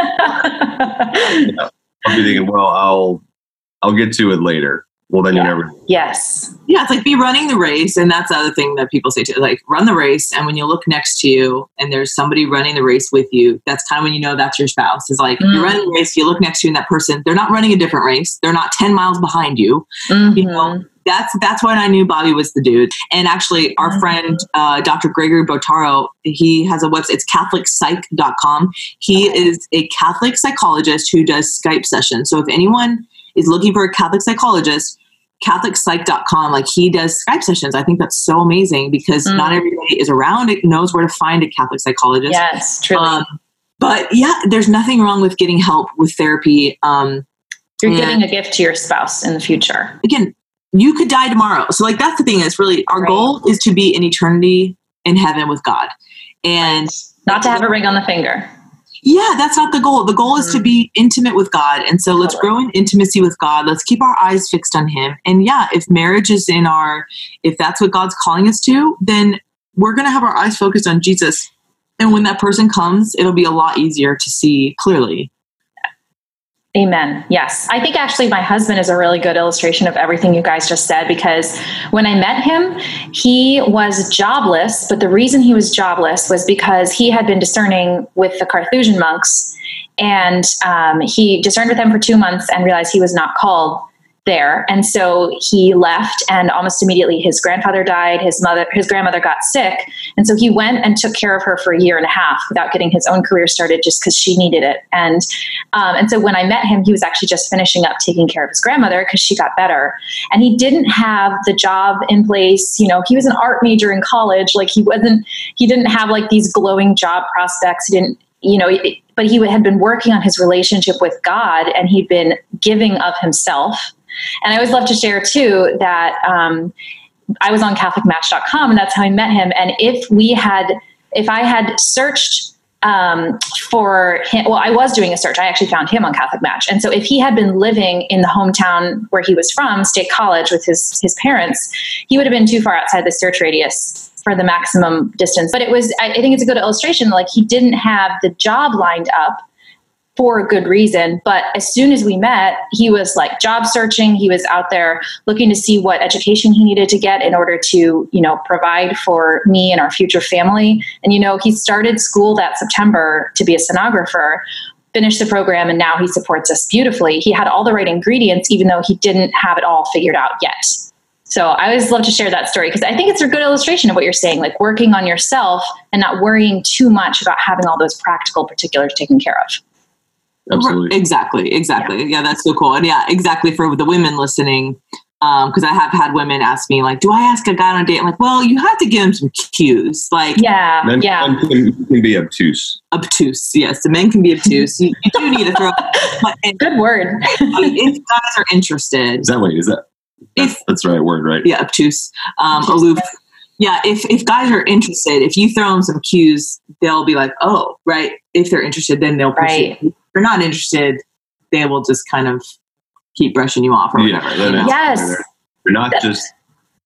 Speaker 4: I'll be thinking, well, I'll I'll get to it later. Well, then
Speaker 1: Yeah.
Speaker 4: you never.
Speaker 1: yes.
Speaker 3: Yeah, it's like be running the race, and that's the other thing that people say too. Like run the race, and when you look next to you, and there's somebody running the race with you, that's kind of when you know that's your spouse. Is like
Speaker 1: Mm.
Speaker 3: you're running the race, you look next to you, and that person, they're not running a different race. They're not ten miles behind you. You know, that's that's when I knew Bobby was the dude. And actually, our
Speaker 1: Mhm.
Speaker 3: friend uh, Dr. Gregory Bottaro, he has a website. It's CatholicPsych.com. He
Speaker 1: Okay.
Speaker 3: is a Catholic psychologist who does Skype sessions. So if anyone is looking for a Catholic psychologist, CatholicPsych.com, like he does Skype sessions. I think that's so amazing because
Speaker 1: Mm.
Speaker 3: not everybody is around. It knows where to find a Catholic psychologist.
Speaker 1: Yes, truly.
Speaker 3: Um, but yeah, there's nothing wrong with getting help with therapy. Um,
Speaker 1: You're giving a gift to your spouse in the future.
Speaker 3: again, you could die tomorrow. So like that's the thing is really our
Speaker 1: Right.
Speaker 3: goal is to be in eternity in heaven with God. And
Speaker 1: Not to have a ring on the finger.
Speaker 3: Yeah, that's not the goal. The goal is to
Speaker 1: Mhm.
Speaker 3: be intimate with God. And so let's grow in intimacy with God. Let's keep our eyes fixed on him. And yeah, if marriage is in our if that's what God's calling us to, then we're going to have our eyes focused on Jesus. And when that person comes, it'll be a lot easier to see clearly.
Speaker 1: Amen. Yes. I think actually my husband is a really good illustration of everything you guys just said because when I met him, he was jobless. But the reason he was jobless was because he had been discerning with the Carthusian monks and um, he discerned with them for two months and realized he was not called there. And so he left and almost immediately his grandfather died, his mother, his grandmother got sick. And so he went and took care of her for a year and a half without getting his own career started just because she needed it. And um, and so when I met him, he was actually just finishing up taking care of his grandmother because she got better. And he didn't have the job in place. You know, he was an art major in college. Like he wasn't, he didn't have like these glowing job prospects. He didn't, you know, but he had been working on his relationship with God and he'd been giving of himself. And I always love to share too that um, I was on CatholicMatch.com and that's how I met him. And if we had, if I had searched um, for him, well, I was doing a search. I actually found him on Catholic Match. And so if he had been living in the hometown where he was from, State College, with his, his parents, he would have been too far outside the search radius for the maximum distance. But it was, I think it's a good illustration. Like he didn't have the job lined up for a good reason. But as soon as we met, he was like job searching. He was out there looking to see what education he needed to get in order to, you know, provide for me and our future family. And, you know, he started school that September to be a sonographer, finished the program, and now he supports us beautifully. He had all the right ingredients, even though he didn't have it all figured out yet. So I always love to share that story because I think it's a good illustration of what you're saying, like working on yourself and not worrying too much about having all those practical particulars taken care of.
Speaker 4: Absolutely.
Speaker 3: Exactly. Exactly. Yeah. yeah, that's so cool. And yeah, exactly for the women listening, because um, I have had women ask me like, "Do I ask a guy on a date?" I'm like, "Well, you have to give him some cues." Like,
Speaker 1: yeah,
Speaker 4: Men,
Speaker 1: yeah,
Speaker 4: men can, can be obtuse.
Speaker 3: obtuse. Yes, the men can be obtuse. You, you do need to throw. <laughs> But and
Speaker 1: good word.
Speaker 3: if guys are interested,
Speaker 4: Is that wait? Is that that's,
Speaker 3: If-
Speaker 4: that's the right word, right?
Speaker 3: yeah, obtuse, um, aloof. Yeah, if if guys are interested, if you throw them some cues, they'll be like, "Oh, right." If they're interested, then they'll pursue.
Speaker 1: Right.
Speaker 3: If they're not interested, they will just kind of keep brushing you off or
Speaker 4: Yeah,
Speaker 3: whatever. you know?
Speaker 1: Yes.
Speaker 4: They're, they're not just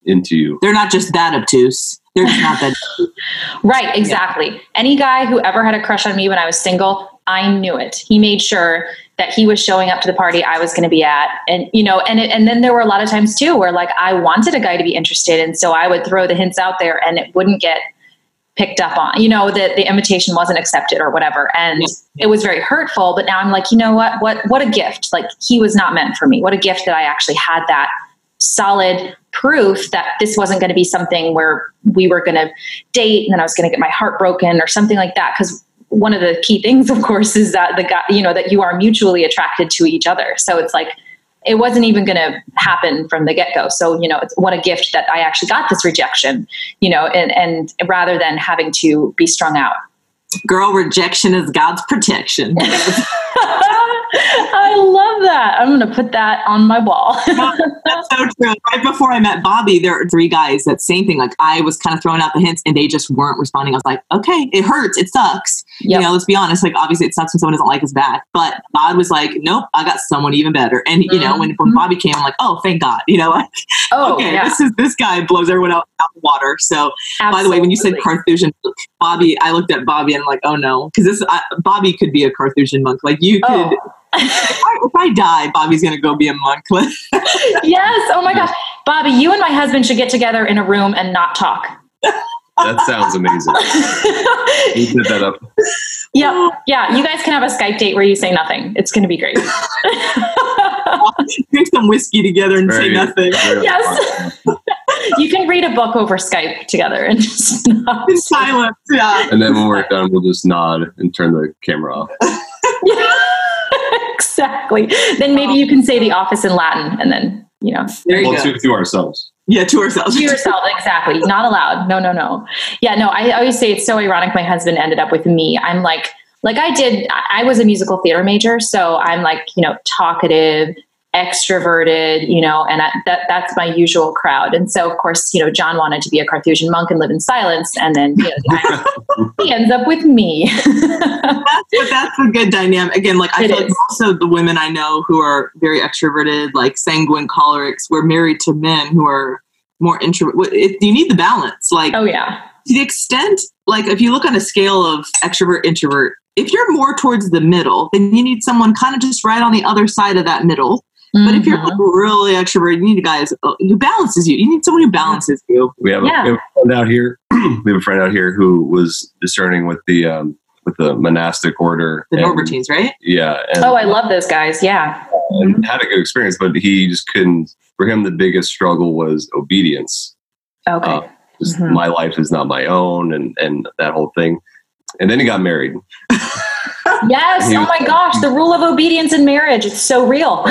Speaker 4: into you.
Speaker 3: They're not just that obtuse. They're just not that. <laughs>
Speaker 1: Right, exactly. Any guy who ever had a crush on me when I was single, I knew it. He made sure that he was showing up to the party I was going to be at, and you know, and it, and then there were a lot of times too where like I wanted a guy to be interested, and so I would throw the hints out there, and it wouldn't get picked up on. You know, that the invitation wasn't accepted or whatever, and
Speaker 3: Yeah.
Speaker 1: it was very hurtful. But now I'm like, you know what? What what a gift! Like he was not meant for me. What a gift that I actually had that solid proof that this wasn't going to be something where we were going to date and then I was going to get my heart broken or something like that. Because one of the key things, <laughs> of course, is that the guy, you know, that you are mutually attracted to each other. So it's like, it wasn't even going to happen from the get go. So, you know, it's what a gift that I actually got this rejection, you know, and, and rather than having to be strung out.
Speaker 3: Girl, rejection is God's protection. <laughs> <laughs>
Speaker 1: I love that. I'm going to put that on my wall. <laughs>
Speaker 3: That's so true. Right before I met Bobby, there were three guys that same thing. Like I was kind of throwing out the hints and they just weren't responding. I was like, okay, it hurts. It sucks.
Speaker 1: Yep.
Speaker 3: You know, let's be honest. Like obviously it sucks when someone doesn't like us back. But God was like, nope, I got someone even better. And you know, when, when
Speaker 1: Mhm.
Speaker 3: Bobby came, I'm like, oh, thank God. You know, <laughs> like,
Speaker 1: oh,
Speaker 3: okay,
Speaker 1: yeah.
Speaker 3: this is this guy blows everyone out, out the water. So by the way, when you said Carthusian, Bobby, I looked at Bobby and I'm like, oh no, because this I, Bobby could be a Carthusian monk. Like you could,
Speaker 1: Oh. <laughs>
Speaker 3: if, I, if I die, Bobby's gonna go be a monk. <laughs>
Speaker 1: yes. Oh my gosh. Bobby, you and my husband should get together in a room and not talk.
Speaker 4: That sounds amazing. <laughs> You set that up.
Speaker 1: yeah. Yeah. You guys can have a Skype date where you say nothing. It's going to be great. <laughs>
Speaker 3: Drink some whiskey together and say nothing.
Speaker 1: Yes. you can read a book over Skype together and just not.
Speaker 3: In silence. Yeah.
Speaker 4: And then when we're done, we'll just nod and turn the camera off.
Speaker 1: Exactly. Then maybe you can say the office in Latin and then, you know,
Speaker 3: There you
Speaker 4: Well,
Speaker 3: go.
Speaker 4: to, to ourselves.
Speaker 3: Yeah, to ourselves.
Speaker 1: to yourself exactly not allowed no no no yeah no i always say it's so ironic my husband ended up with me i'm like like i did i was a musical theater major so i'm like you know talkative extroverted you know and I, that that's my usual crowd and so of course you know john wanted to be a carthusian monk and live in silence and then you know, <laughs> he ends up with me
Speaker 3: that's, but that's a good dynamic. Again, like I
Speaker 1: It
Speaker 3: feel like
Speaker 1: is.
Speaker 3: also the women I know who are very extroverted, like sanguine cholerics, were married to men who are more introvert. It, you need the balance. Like
Speaker 1: oh yeah
Speaker 3: to the extent, like if you look on a scale of extrovert introvert, if you're more towards the middle, then you need someone kind of just right on the other side of that middle. But if you're
Speaker 1: Mhm.
Speaker 3: like really extrovert, you need a guy who balances you. You need someone who balances you.
Speaker 4: We have,
Speaker 1: Yeah.
Speaker 4: a, we have a friend out here. <clears throat> we have a friend out here who was discerning with the um, with the monastic order.
Speaker 3: The
Speaker 4: and-
Speaker 3: Norbertines, right?
Speaker 4: Yeah, and,
Speaker 1: oh i love those guys yeah
Speaker 4: and had a good experience, but he just couldn't. For him, the biggest struggle was obedience.
Speaker 1: okay
Speaker 4: Uh, just
Speaker 5: Mhm.
Speaker 4: my life is not my own, and and that whole thing. And then he got married.
Speaker 1: Yes. <laughs> Oh my gosh. The rule of obedience in marriage. It's so real.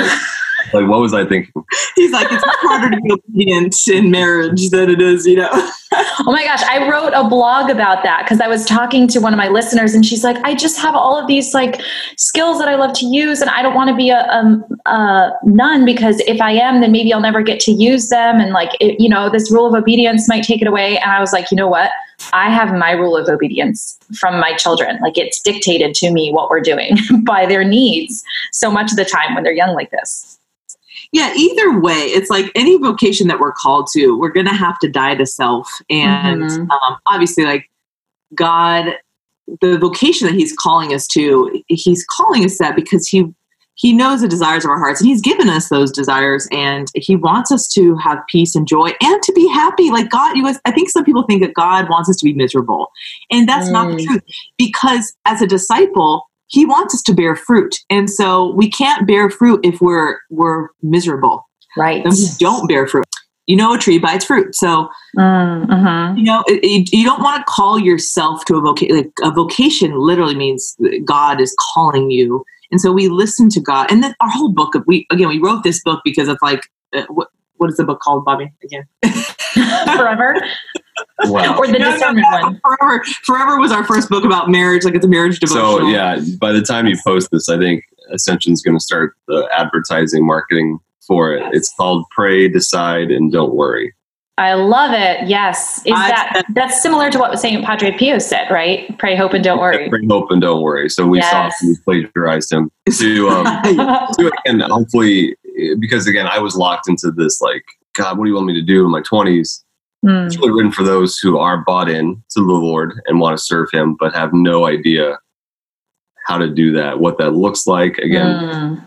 Speaker 4: Like, what was I thinking?
Speaker 3: He's like, it's harder to be obedient in marriage than it is, you know.
Speaker 1: Oh my gosh, I wrote a blog about that because I was talking to one of my listeners and she's like, I just have all of these like skills that I love to use and I don't want to be a, um, a nun because if I am, then maybe I'll never get to use them. And like, it, you know, this rule of obedience might take it away. And I was like, you know what? I have my rule of obedience from my children. Like it's dictated to me what we're doing <laughs> by their needs so much of the time when they're young like this.
Speaker 3: Yeah, either way, it's like any vocation that we're called to, we're going to have to die to self. And
Speaker 1: Mhm.
Speaker 3: um, obviously, like God, the vocation that He's calling us to, He's calling us that because He He knows the desires of our hearts, and He's given us those desires, and He wants us to have peace and joy and to be happy. Like God, you guys, I think some people think that God wants us to be miserable, and that's not the
Speaker 1: Mm.
Speaker 3: truth. Because as a disciple, he wants us to bear fruit. And so we can't bear fruit if we're we're miserable.
Speaker 1: Right.
Speaker 3: then we don't bear fruit. You know a tree by its fruit. So
Speaker 1: Mm-hmm.
Speaker 3: you know it, it- you don't want to call yourself to a vocation like a vocation literally means that god is calling you. And so we listen to god. And then our whole book of we again we wrote this book because it's like uh, what what is the book called bobby? Again <laughs>
Speaker 1: Forever.
Speaker 4: Wow.
Speaker 1: or the
Speaker 3: No, no,
Speaker 1: discernment
Speaker 3: no,
Speaker 1: one.
Speaker 3: forever forever was our first book about marriage like it's a marriage devotional
Speaker 4: So yeah, by the time you post this, I think Ascension's going to start the advertising marketing for it. It's called "Pray, Decide, and Don't Worry."
Speaker 1: I love it. Yes. Is
Speaker 3: I-
Speaker 1: that that's similar to what Saint Padre Pio said, right? Pray, hope, and don't worry.
Speaker 4: Pray, hope, and don't worry. So we saw we plagiarized him to um, <laughs> to and hopefully because again I was locked into this like God, what do you want me to do in my twenties?
Speaker 1: Hmm.
Speaker 4: It's really written for those who are bought in to the Lord and want to serve Him, but have no idea how to do that, what that looks like. Again,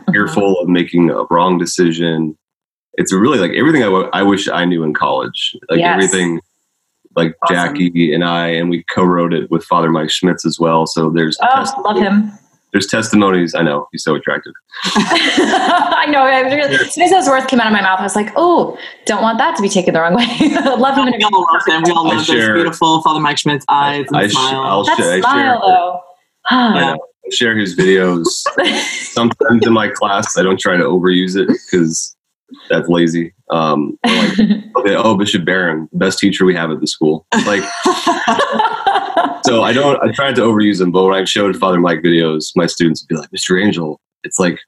Speaker 1: Mm.
Speaker 4: fearful of making a wrong decision. It's really like everything I, w- I wish I knew in college. Like
Speaker 1: Yes.
Speaker 4: everything, like
Speaker 1: Awesome.
Speaker 4: Jackie and I, and we co-wrote it with Father Mike Schmitz as well. So there's
Speaker 1: Oh, love him.
Speaker 4: There's testimonies. I know he's so attractive. <laughs>
Speaker 1: I know. I really, as soon as those words came out of my mouth, I was like, "Oh, don't want that to be taken the wrong way." <laughs> love him. in
Speaker 3: we all love him we all
Speaker 4: I
Speaker 3: love those beautiful father mike schmitz's eyes and
Speaker 4: I sh-
Speaker 3: smile
Speaker 4: I'll
Speaker 1: That
Speaker 4: sh- I
Speaker 1: smile,
Speaker 4: share,
Speaker 1: though.
Speaker 4: I. I share his videos. <laughs> Sometimes in my class, I don't try to overuse it because that's lazy. Um, like, okay, oh, Bishop Barron, best teacher we have at the school. Like, so I don't. I tried to overuse them, but when I showed Father Mike videos, my students would be like, "Mr. Angel," it's like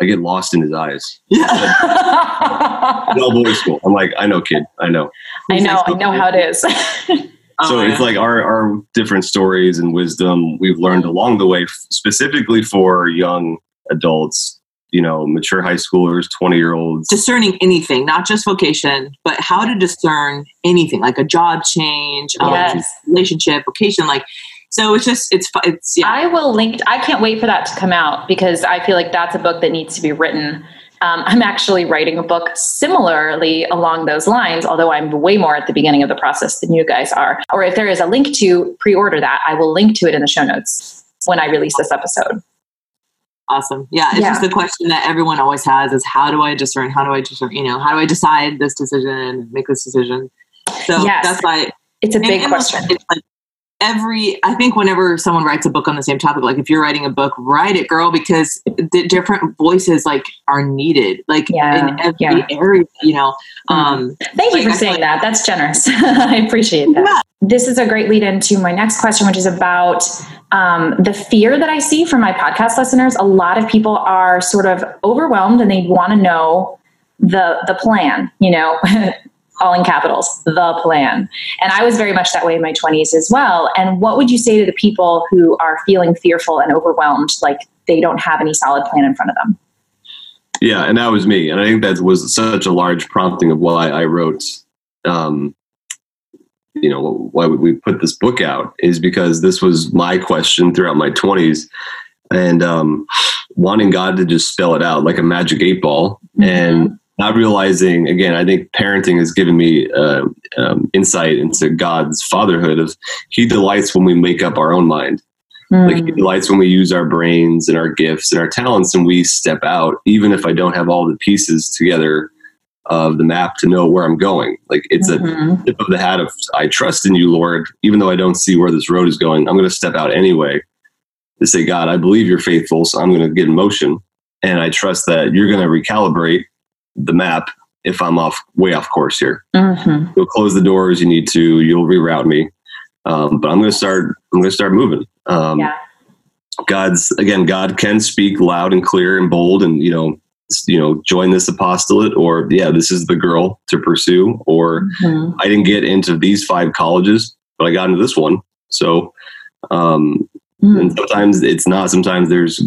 Speaker 4: I get lost in his eyes.
Speaker 3: yeah <laughs>
Speaker 4: No boys school. I'm like, I know, kid. I know.
Speaker 1: I know. I know how it is. <laughs>
Speaker 3: Oh,
Speaker 4: so
Speaker 3: yeah.
Speaker 4: it's like our, our different stories and wisdom we've learned along the way, specifically for young adults, you know, mature high schoolers, 20 year olds.
Speaker 3: discerning anything, not just vocation, but how to discern anything, like a job change, um,
Speaker 1: Yes.
Speaker 3: relationship, vocation. Like, so it's just it's it's yeah.
Speaker 1: i will link. I can't wait for that to come out because I feel like that's a book that needs to be written. Um, I'm actually writing a book similarly along those lines, although I'm way more at the beginning of the process than you guys are. Or if there is a link to pre order that, I will link to it in the show notes when I release this episode.
Speaker 3: Awesome. Yeah. It's
Speaker 1: Yeah.
Speaker 3: just the question that everyone always has is how do I discern? How do I discern? You know, how do I decide this decision and make this decision? So
Speaker 1: Yes.
Speaker 3: that's why
Speaker 1: It's a big question.
Speaker 3: it's like every i think whenever someone writes a book on the same topic like if you're writing a book write it girl because the different voices like are needed like
Speaker 1: Yeah,
Speaker 3: in every
Speaker 1: yeah.
Speaker 3: area you know um
Speaker 1: Thank you for
Speaker 3: I
Speaker 1: saying
Speaker 3: feel
Speaker 1: that. That's generous. <laughs> I appreciate that.
Speaker 3: Yeah.
Speaker 1: This is a great lead into my next question, which is about um, the fear that I see from my podcast listeners. A lot of people are sort of overwhelmed and they want to know the the plan. You know, <laughs> all in capitals, the plan. And I was very much that way in my twenties as well. And what would you say to the people who are feeling fearful and overwhelmed, like they don't have any solid plan in front of them?
Speaker 4: Yeah, and that was me. And I think that was such a large prompting of why I wrote, um, you know, why we put this book out is because this was my question throughout my 20s and um, wanting God to just spell it out like a magic eight ball and not realizing, again, I think parenting has given me uh, um, insight into God's fatherhood of He delights when we make up our own mind. Like he
Speaker 1: Mm.
Speaker 4: delights when we use our brains and our gifts and our talents and we step out, even if I don't have all the pieces together of the map to know where I'm going. Like it's
Speaker 1: Mhm.
Speaker 4: a tip of the hat of I trust in you, Lord, even though I don't see where this road is going. I'm going to step out anyway to say, God, I believe you're faithful, so I'm going to get in motion, and I trust that you're going to recalibrate the map if I'm off way off course here.
Speaker 1: Mhm.
Speaker 4: You'll close the doors you need to. You'll reroute me, um, but I'm going to start. I'm going to start moving. Um,
Speaker 1: Yeah.
Speaker 4: God's again. God can speak loud and clear and bold, and you know, you know, join this apostolate, or yeah, this is the girl to pursue, or
Speaker 1: Mhm.
Speaker 4: I didn't get into these five colleges, but I got into this one. So, um,
Speaker 1: Mm.
Speaker 4: and sometimes it's not. Sometimes there's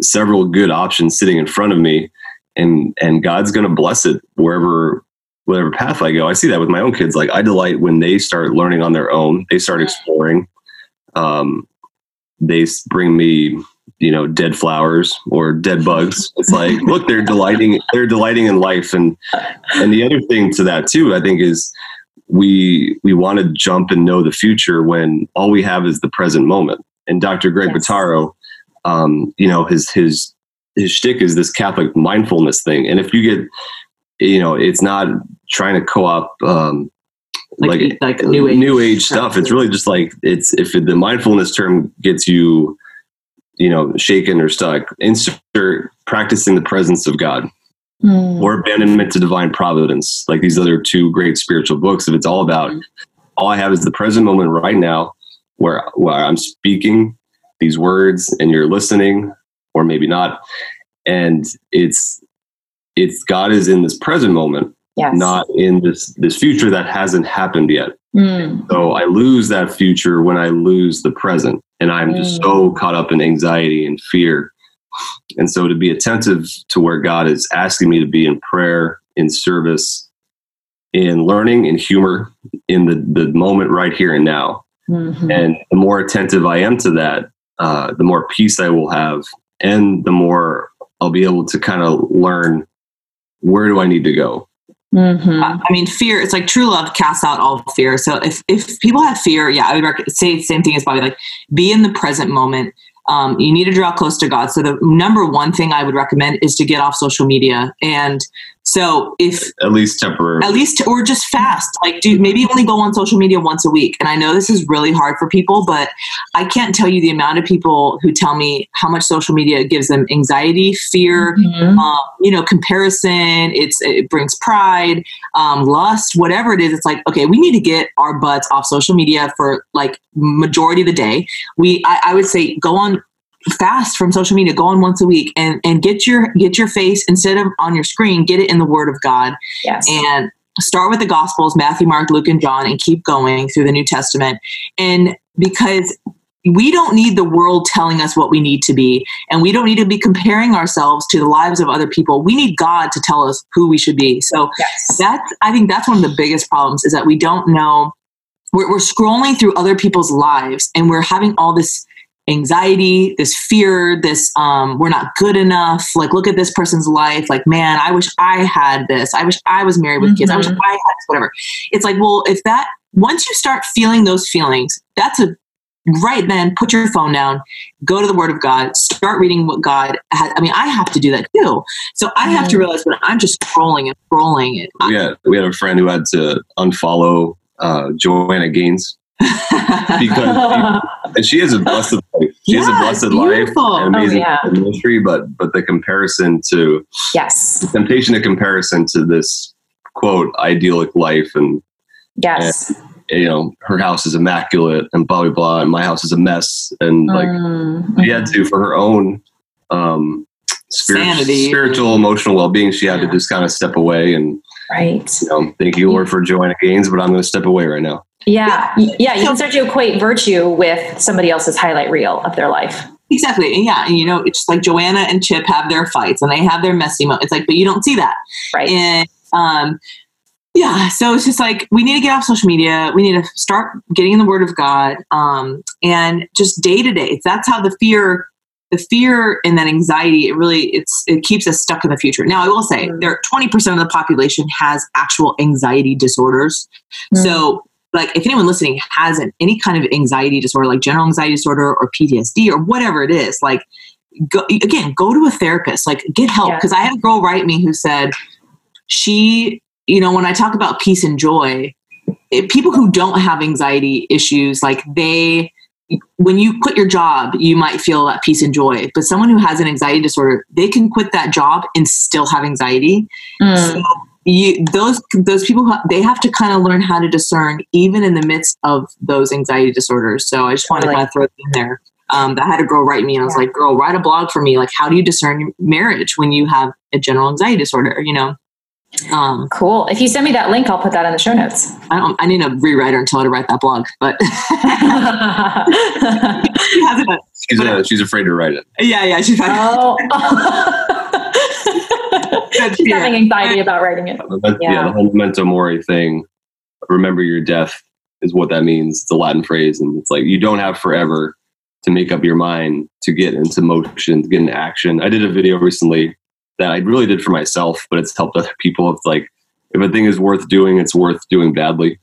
Speaker 4: several good options sitting in front of me, and and God's going to bless it wherever whatever path I go. I see that with my own kids. Like I delight when they start learning on their own. They start exploring. Um, they bring me, you know, dead flowers or dead bugs. It's like, <laughs> look, they're delighting. They're delighting in life, and and the other thing to that too, I think, is we we want to jump and know the future when all we have is the present moment. And Dr. Greg
Speaker 1: Yes.
Speaker 4: Bottaro, um, you know, his his his shtick is this Catholic mindfulness thing. And if you get, you know, it's not trying to co-op um,
Speaker 3: Like-
Speaker 4: like
Speaker 3: like new age
Speaker 4: new age stuff. It's really just like it's if the mindfulness term gets you, you know, shaken or stuck, insert practicing the presence of God
Speaker 1: Mm.
Speaker 4: or abandonment to divine providence like these other two great spiritual books if it's all about all i have is the present moment right now where where i'm speaking these words and you're listening or maybe not and it's it's god is in this present moment
Speaker 1: Yes.
Speaker 4: not in this this future that hasn't happened yet
Speaker 1: Mm.
Speaker 4: so i lose that future when i lose the present and i'm just so caught up in anxiety and fear and so to be attentive to where God is asking me to be in prayer, in service, in learning, in humor, in the, the moment right here and now.
Speaker 1: Mhm.
Speaker 4: And the more attentive I am to that, uh, the more peace I will have, and the more I'll be able to kind of learn where do I need to go.
Speaker 1: Mhm.
Speaker 3: I I mean, fear. It's like true love casts out all fear. So if if people have fear, yeah, I would rec- say the same thing as Bobby. Like, be in the present moment. Um, you need to draw close to God. So the number one thing I would recommend is to get off social media. And so if
Speaker 4: At least temporarily.
Speaker 3: at least or just fast like do maybe only go on social media once a week and i know this is really hard for people but i can't tell you the amount of people who tell me how much social media gives them anxiety fear
Speaker 1: Mhm.
Speaker 3: um, you know comparison it's it brings pride um, lust whatever it is it's like okay we need to get our butts off social media for like majority of the day we I, I would say go on fast from social media go on once a week and and get your get your face instead of on your screen get it in the word of god
Speaker 1: Yes.
Speaker 3: and start with the gospels matthew mark luke and john and keep going through the new testament and because we don't need the world telling us what we need to be and we don't need to be comparing ourselves to the lives of other people we need god to tell us who we should be so
Speaker 1: yes.
Speaker 3: that's i think that's one of the biggest problems is that we don't know we're, we're scrolling through other people's lives and we're having all this anxiety this fear this um we're not good enough. Like look at this person's life. Like man i wish i had this. I wish i was married with kids. I wish i
Speaker 1: Mhm.
Speaker 3: had this whatever. It's like well if that once you start feeling those feelings that's a right then put your phone down go to the word of god start reading what god has i mean i have to do that too. So i have to
Speaker 1: Mhm.
Speaker 3: realize when i'm just scrolling and scrolling it
Speaker 4: we, had, we had a friend who had to unfollow uh, Joanna Gaines because <laughs> and she has a blessed life. She has a blessed
Speaker 3: it's
Speaker 4: life
Speaker 3: beautiful.
Speaker 4: and amazing
Speaker 1: Oh, yeah.
Speaker 4: ministry, but but the comparison to
Speaker 1: yes.
Speaker 4: the temptation of comparison to this quote idyllic life and
Speaker 1: Yes.
Speaker 4: you know her house is immaculate and blah blah blah and my house is a mess and like
Speaker 1: Mm.
Speaker 4: she had to for her own um spirit, spiritual emotional well-being she had
Speaker 3: Yeah.
Speaker 4: to just kind of step away and
Speaker 1: Right.
Speaker 4: you know thank you lord for joanna gaines but i'm going to step away right now
Speaker 1: Yeah. Yeah. You can start to equate virtue with somebody else's highlight reel of their life.
Speaker 3: Exactly. And yeah, and you know, it's just like Joanna and Chip have their fights and they have their messy moments. It's like, but you don't see that.
Speaker 1: Right.
Speaker 3: And um yeah, so it's just like we need to get off social media. We need to start getting in the word of God. Um and just day to day. That's how the fear the fear and that anxiety, it really it's it keeps us stuck in the future. Now I will say
Speaker 1: Mm.
Speaker 3: there twenty percent of the population has actual anxiety disorders.
Speaker 1: Mm.
Speaker 3: So, like, if anyone listening has an, any kind of anxiety disorder, like general anxiety disorder or PTSD or whatever it is, like, go, again, go to a therapist, like, get help.
Speaker 1: Yeah.
Speaker 3: Because I had a girl write me who said she, you know, when I talk about peace and joy, it, people who don't have anxiety issues, like they, when you quit your job, you might feel that peace and joy. But someone who has an anxiety disorder, they can quit that job and still have anxiety.
Speaker 1: Mm.
Speaker 3: So you, those those people they have to kind of learn how to discern even in the midst of those anxiety disorders. So I just want
Speaker 1: Totally.
Speaker 3: to kind of throw it in there. Um, that had a girl write me, and I was
Speaker 1: Yeah.
Speaker 3: like, "Girl, write a blog for me. Like, how do you discern marriage when you have a general anxiety disorder? You know." Um,
Speaker 1: Cool. If you send me that link, I'll put that in the show notes.
Speaker 3: I don't. I need a rewriter and tell her to write that blog, but <laughs> <laughs> she.
Speaker 4: She's uh, she's afraid to write it.
Speaker 3: Yeah, yeah, she's
Speaker 1: oh. <laughs> She's
Speaker 3: fear.
Speaker 1: having anxiety about writing it.
Speaker 4: Yeah.
Speaker 1: Yeah.
Speaker 4: the whole memento mori thing. Remember your death is what that means. It's a Latin phrase, and it's like you don't have forever to make up your mind to get into motion, to get into action. I did a video recently that I really did for myself, but it's helped other people. It's like if a thing is worth doing, it's worth doing badly.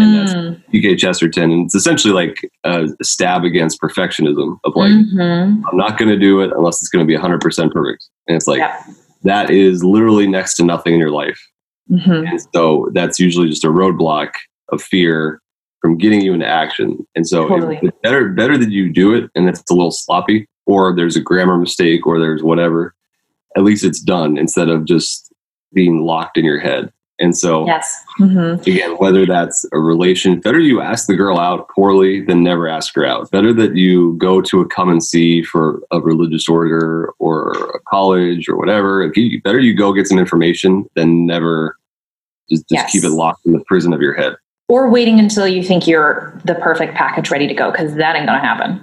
Speaker 4: And that's
Speaker 1: Mm.
Speaker 4: G.K. Chesterton, and it's essentially like a stab against perfectionism of like
Speaker 1: Mhm.
Speaker 4: I'm not going to do it unless it's going to be 100% perfect. And it's like. That is literally next to nothing in your life.
Speaker 1: Mhm.
Speaker 4: And so that's usually just a roadblock of fear from getting you into action. And so
Speaker 1: Totally.
Speaker 4: it's better better that you do it and it's a little sloppy or there's a grammar mistake or there's whatever. At least it's done instead of just being locked in your head. And so
Speaker 1: Yes. Mhm.
Speaker 4: again, whether that's a relation, better you ask the girl out poorly than never ask her out. Better that you go to a come and see for a religious order or a college or whatever. If you better you go get some information than never just, just
Speaker 1: Yes.
Speaker 4: keep it locked in the prison of your head.
Speaker 1: Or waiting until you think you're the perfect package ready to go, because that ain't going to happen.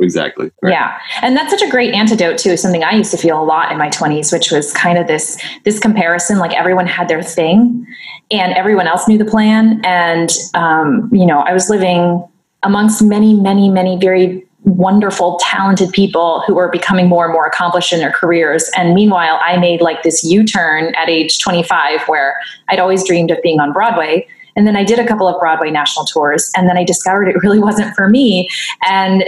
Speaker 4: Exactly. Right.
Speaker 1: Yeah. And that's such a great antidote to something I used to feel a lot in my 20s, which was kind of this this comparison like everyone had their thing and everyone else knew the plan and um, you know, I was living amongst many many many very wonderful talented people who were becoming more and more accomplished in their careers and meanwhile I made like this U-turn at age 25 where I'd always dreamed of being on Broadway and then I did a couple of Broadway national tours and then I discovered it really <laughs> wasn't for me. And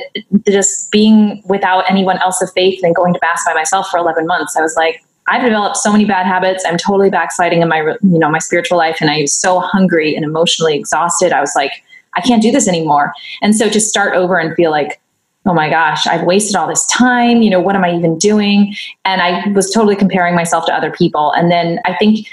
Speaker 1: just being without anyone else of faith and going to mass by myself for 11 months i was like i've developed so many bad habits. I'm totally backsliding in my you know my spiritual life and i was so hungry and emotionally exhausted. I was like i can't do this anymore. And so to start over and feel like oh my gosh i've wasted all this time you know what am i even doing? And i was totally comparing myself to other people. And then i think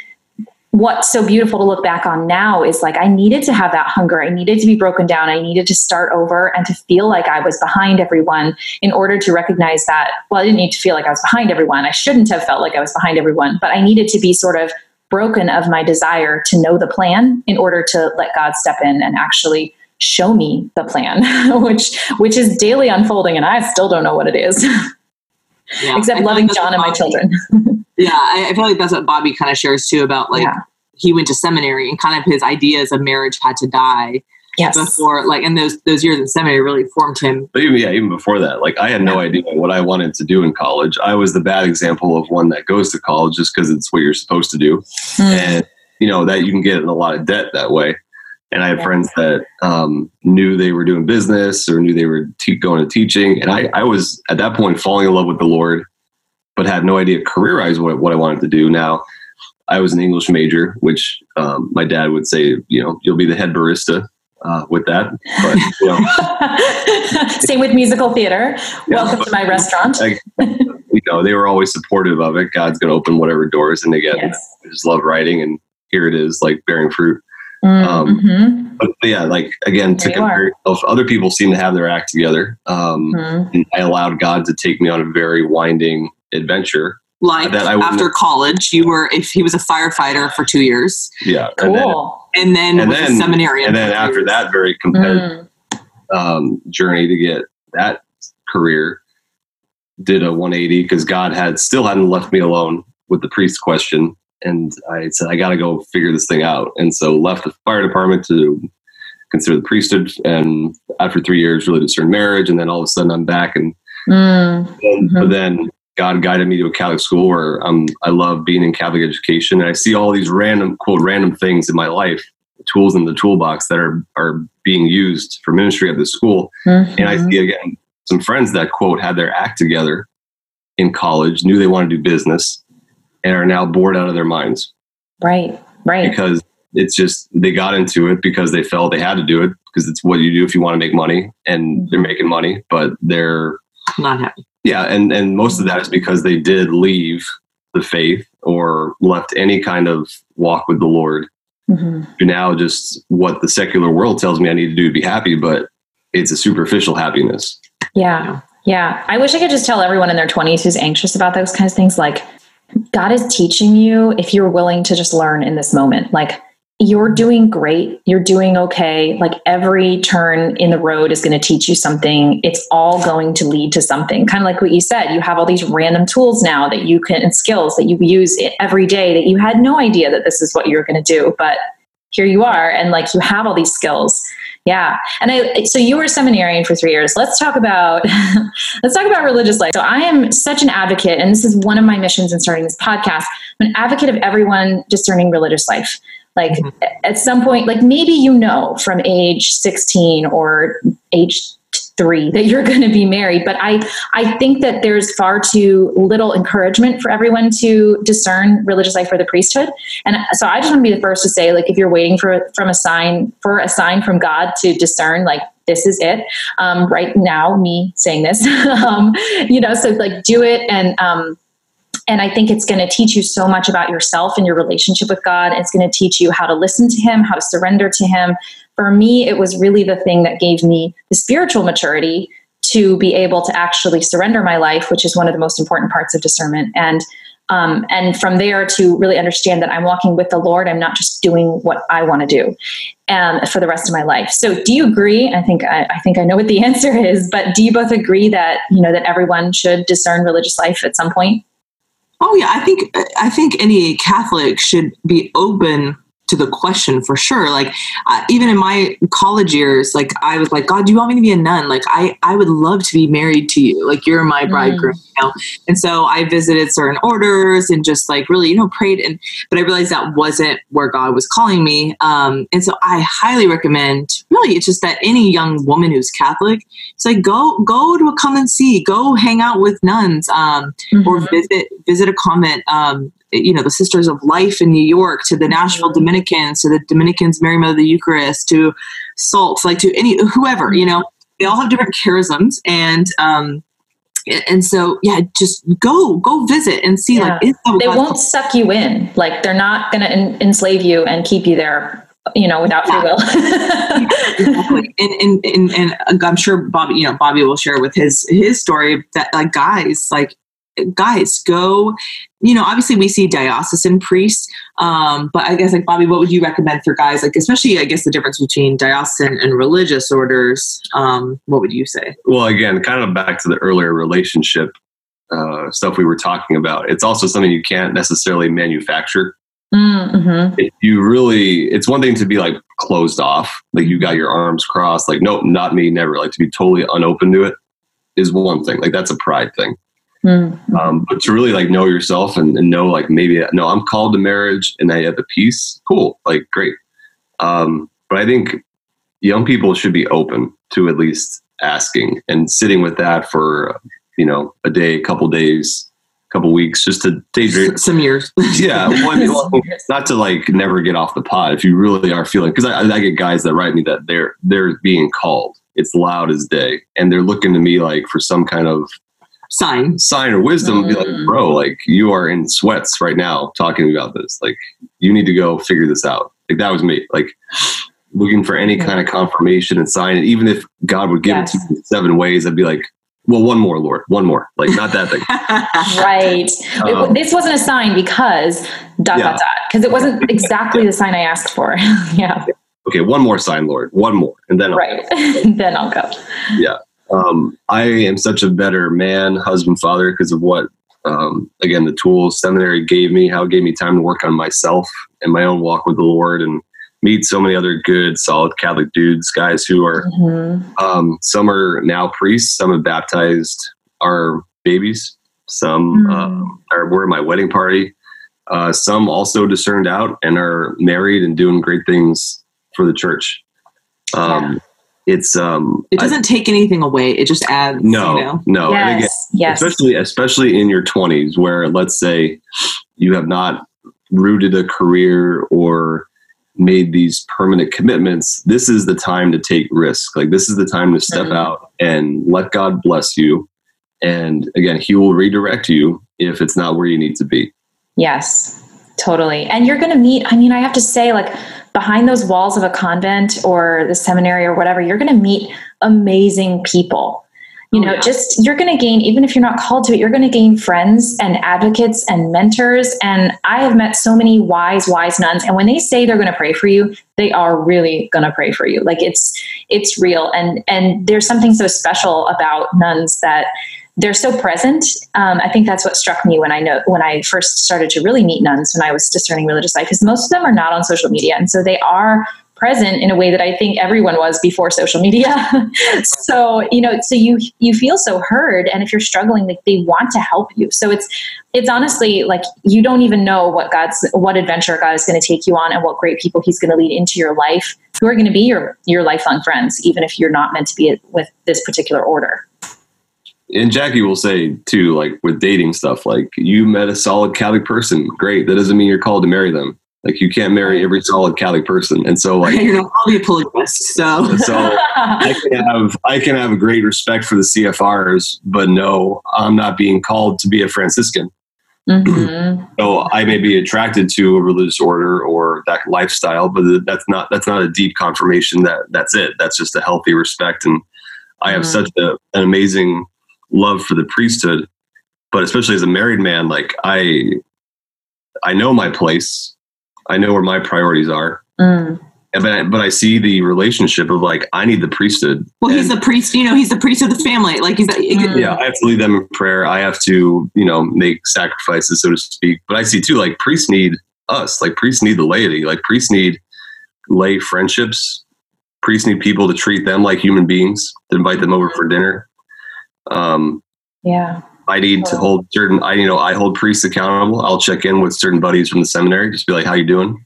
Speaker 1: what's so beautiful to look back on now is like I needed to have that hunger. I needed to be broken down. I needed to start over and to feel like I was behind everyone in order to recognize that. Well, I didn't need to feel like I was behind everyone. I shouldn't have felt like I was behind everyone, but I needed to be sort of broken of my desire to know the plan in order to let God step in and actually show me the plan, <laughs> which which is daily unfolding and I still don't know what it is,
Speaker 3: Yeah. <laughs>
Speaker 1: except loving John and my children. <laughs>
Speaker 3: Yeah, I, I feel like that's what Bobby kind of shares too about like
Speaker 1: Yeah.
Speaker 3: he went to seminary and kind of his ideas of marriage had to die
Speaker 1: Yes.
Speaker 3: before like and those those years in seminary really formed him.
Speaker 4: But even yeah, even before that, like I had no idea what I wanted to do in college. I was the bad example of one that goes to college just because it's what you're supposed to do.
Speaker 1: Mm.
Speaker 4: and you know that you can get in a lot of debt that way and i had
Speaker 1: Yeah.
Speaker 4: friends that um, knew they were doing business or knew they were te- going to teaching and I, I was at that point falling in love with the lord but had no idea career wise what, what i wanted to do now i was an english major which um, my dad would say you know you'll be the head barista uh, with that but you know <laughs>
Speaker 1: Same with musical theater. Welcome
Speaker 4: but-
Speaker 1: to my restaurant.
Speaker 4: Like, you know they were always supportive of it god's going to open whatever doors and again
Speaker 1: Yes.
Speaker 4: i just love writing and here it is like bearing fruit
Speaker 1: Mm,
Speaker 4: um,
Speaker 1: mhm,
Speaker 4: but yeah, like again, to
Speaker 1: There
Speaker 4: compare yourself, other people seem to have their act together. Um,
Speaker 1: mhm.
Speaker 4: and I allowed God to take me on a very winding adventure.
Speaker 3: Like
Speaker 4: That I
Speaker 3: after college, you were if he was a firefighter for two years,
Speaker 4: Yeah, and then,
Speaker 1: Cool.
Speaker 3: and then
Speaker 4: And
Speaker 3: was
Speaker 4: then-
Speaker 3: a seminarian.
Speaker 4: and then
Speaker 3: for
Speaker 4: after
Speaker 3: years.
Speaker 4: that very competitive
Speaker 1: Mm,
Speaker 4: um, journey to get that career, did a 180 because God had still hadn't left me alone with the priest question, and I said I got to go figure this thing out, and so left the fire department to consider the priesthood, and after three years, really discern marriage, and then all of a sudden I'm back and
Speaker 1: mm,
Speaker 4: And-
Speaker 1: Mhm.
Speaker 4: But then God guided me to a Catholic school where um, I love being in Catholic education. And I see all these random, quote, random things in my life, tools in the toolbox that are, are being used for ministry at the school. And I
Speaker 1: mhm.
Speaker 4: see, again, some friends that, quote, had their act together in college, knew they wanted to do business, and are now bored out of their minds.
Speaker 1: Right. Right.
Speaker 4: because it's just they got into it because they felt they had to do it because it's what you do if you want to make money and they're making money but they're
Speaker 3: Not happy.
Speaker 4: Yeah and and most of that is because they did leave the faith or left any kind of walk with the lord
Speaker 1: Mhm.
Speaker 4: to now just what the secular world tells me i need to do to be happy but it's a superficial happiness
Speaker 1: Yeah. Yeah. I wish I could just tell everyone in their 20s who's anxious about those kinds of things like, God is teaching you if you're willing to just learn in this moment. Like, you're doing great. You're doing okay. Like, every turn in the road is going to teach you something. It's all going to lead to something. Kind of like what you said. You have all these random tools now that you can, and skills that you use every day that you had no idea that this is what you're going to do. But here you are. And like, you have all these skills. Yeah. And I, so you were seminarian for three years. Let's talk about, <laughs> let's talk about religious life. So I am such an advocate, and this is one of my missions in starting this podcast. I'm an advocate of everyone discerning religious life. Like
Speaker 3: Mhm.
Speaker 1: at some point, like maybe you know from age 16 or age three that you're going to be married but i i think that there's far too little encouragement for everyone to discern religious life for the priesthood and so I just want to be the first to say, like, if you're waiting for from a sign for a sign from God to discern, like, this is it. Um, right now, me saying this, <laughs> um, you know, so like, do it, and um, and I think it's going to teach you so much about yourself and your relationship with God. It's going to teach you how to listen to Him, how to surrender to Him. For me, it was really the thing that gave me the spiritual maturity to be able to actually surrender my life, which is one of the most important parts of discernment. And um, and from there to really understand that I'm walking with the Lord. I'm not just doing what I want to do um, for the rest of my life. So, do you agree? I think I, I think I know what the <laughs> answer is, but do you both agree that you know that everyone should discern religious life at some point?
Speaker 3: Oh yeah, I think I think any Catholic should be open to the question for sure. Like uh, even in my college years, like I was like, God, do you want me to be a nun? Like I I would love to be married to you. Like you're my bridegroom, you know. And so I visited certain orders and just like really, you know, prayed. And but I realized that wasn't where God was calling me. Um, and so I highly recommend. Really, it's just that any young woman who's Catholic, it's like go go to a come and see, go hang out with nuns. Um, or
Speaker 1: Mhm.
Speaker 3: visit visit a convent. Um, you know, the Sisters of Life in New York, to the Nashville Dominicans, to the Dominicans Mary Mother of the Eucharist, to Salts, like to any whoever. You know, they all have different charisms, and um, and so yeah, just go go visit and see like is that
Speaker 1: they won't suck you in. Like they're not going to en- enslave you and keep you there, you know, without free will.
Speaker 3: exactly. <laughs> And, and and and I'm sure Bobby, you know, Bobby will share with his his story that like guys, like guys, go. You know, obviously we see diocesan priests, um, but I guess like Bobby, what would you recommend for guys? Like, especially I guess the difference between diocesan and religious orders. Um, what would you say?
Speaker 4: well again kind of back to the earlier relationship uh, stuff we were talking about it's also something you can't necessarily manufacture
Speaker 1: mm-hmm.
Speaker 4: if you really it's one thing to be like closed off like you got your arms crossed like nope not me never like to be totally unopen to it is one thing like that's a pride thing
Speaker 1: Mm-hmm.
Speaker 4: um, but to really like know yourself and, and know like maybe no i'm called to marriage and i have a peace cool like great um, but i think young people should be open to at least asking and sitting with that for you know a day a couple days a couple weeks just to daydream
Speaker 3: Some years. <laughs>
Speaker 4: yeah mean, <laughs> not to like never get off the pot if you really are feeling because I, I get guys that write me that they're they're being called it's loud as day and they're looking to me like for some kind of
Speaker 3: Sign.
Speaker 4: sign or wisdom be like
Speaker 1: Mm.
Speaker 4: bro like you are in sweats right now talking about this like you need to go figure this out like that was me like <sighs> looking for any kind of confirmation and sign and even if god would give
Speaker 1: Yes.
Speaker 4: it to me seven ways i'd be like well one more lord one more like not that thing <laughs>
Speaker 1: Right. It-
Speaker 4: Um,
Speaker 1: this wasn't a sign because dot
Speaker 4: Yeah.
Speaker 1: dot dot because it wasn't <laughs> exactly the sign I asked for. <laughs> yeah.
Speaker 4: okay one more sign lord one more and then I'll-
Speaker 1: Right. then I'll go.
Speaker 4: Um, I am such a better man, husband, father because of what, um, again, the tools seminary gave me, how it gave me time to work on myself and my own walk with the Lord and meet so many other good, solid Catholic dudes, guys who are,
Speaker 1: Mhm.
Speaker 4: um, some are now priests, some have baptized our babies, some
Speaker 1: Mm.
Speaker 4: um, are, were at my wedding party. Uh, some also discerned out and are married and doing great things for the church. Um, It's um,
Speaker 3: It doesn't take anything away. It just adds.
Speaker 4: no,
Speaker 3: You know?
Speaker 4: no. And again,
Speaker 1: Yes. Yes.
Speaker 4: especially especially in your 20s where let's say you have not rooted a career or made these permanent commitments, this is the time to take risk. Like this is the time to step
Speaker 1: Mhm.
Speaker 4: out and let God bless you. And again, He will redirect you if it's not where you need to be.
Speaker 1: Yes, totally. And you're going to meet, I mean, I have to say, like, behind those walls of a convent or the seminary or whatever, you're going to meet amazing people. You
Speaker 3: Oh,
Speaker 1: know,
Speaker 3: yeah.
Speaker 1: just you're going to gain, even if you're not called to it, you're going to gain friends and advocates and mentors. And I have met so many wise, wise nuns. And when they say they're going to pray for you, they are really going to pray for you. Like it's, it's real. And, and there's something so special about nuns that they're so present. Um, I think that's what struck me when I know when I first started to really meet nuns when I was discerning religious life, because most of them are not on social media, and so they are present in a way that I think everyone was before social media. <laughs> so you know, so you you feel so heard, and if you're struggling, like they want to help you. So it's it's honestly like you don't even know what God's what adventure God is going to take you on, and what great people He's going to lead into your life, who are going to be your your lifelong friends, even if you're not meant to be with this particular order.
Speaker 4: And Jackie will say too, like with dating stuff, like you met a solid Catholic person. Great. That doesn't mean you're called to marry them. Like you can't marry every solid Catholic person. And so like <laughs>
Speaker 3: You're not probably a polygamist, so
Speaker 4: so I can have I can have a great respect for the CFRs, but no, I'm not being called to be a Franciscan.
Speaker 1: Mhm. <clears throat>
Speaker 4: So I may be attracted to a religious order or that lifestyle, but that's not that's not a deep confirmation that that's it. That's just a healthy respect, and I have
Speaker 1: Mhm.
Speaker 4: such a, an amazing love for the priesthood. But especially as a married man, like I, I know my place. I know where my priorities are.
Speaker 1: Mm.
Speaker 4: And But I, but I see the relationship of like I need the priesthood.
Speaker 3: well, he's
Speaker 4: And-
Speaker 3: the priest. You know, he's the priest of the family. Like he's
Speaker 1: Mm.
Speaker 4: yeah, I have to lead them in prayer. I have to, you know, make sacrifices, so to speak. But I see too, like priests need us. Like priests need the laity. Like priests need lay friendships. Priests need people to treat them like human beings, to invite them over for dinner. Um,
Speaker 1: Yeah.
Speaker 4: I need to hold certain. I, you know, I hold priests accountable. I'll check in with certain buddies from the seminary, just be like, "How you doing?"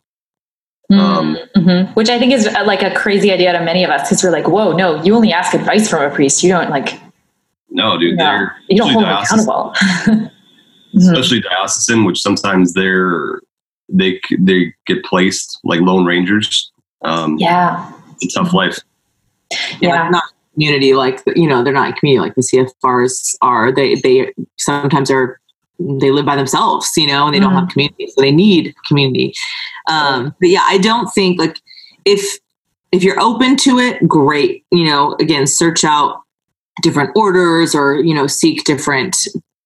Speaker 4: Um,
Speaker 1: Mhm. Which I think is uh, like a crazy idea to many of us because we're like, whoa, no, you only ask advice from a priest. You don't like,
Speaker 4: No, dude,
Speaker 1: no,
Speaker 4: they're
Speaker 1: you don't hold them
Speaker 4: diocesan-
Speaker 1: accountable. <laughs> Mhm.
Speaker 4: especially diocesan, which sometimes they're they they get placed like lone rangers. Um,
Speaker 1: Yeah.
Speaker 4: it's a tough life.
Speaker 3: yeah,
Speaker 1: Yeah.
Speaker 3: not community like you know they're not in community like the CFRs are. They they sometimes are they live by themselves, you know, and they don't have community, so they need community. Um, but yeah, I don't think like if if you're open to it, great. You know, again, search out different orders or you know seek different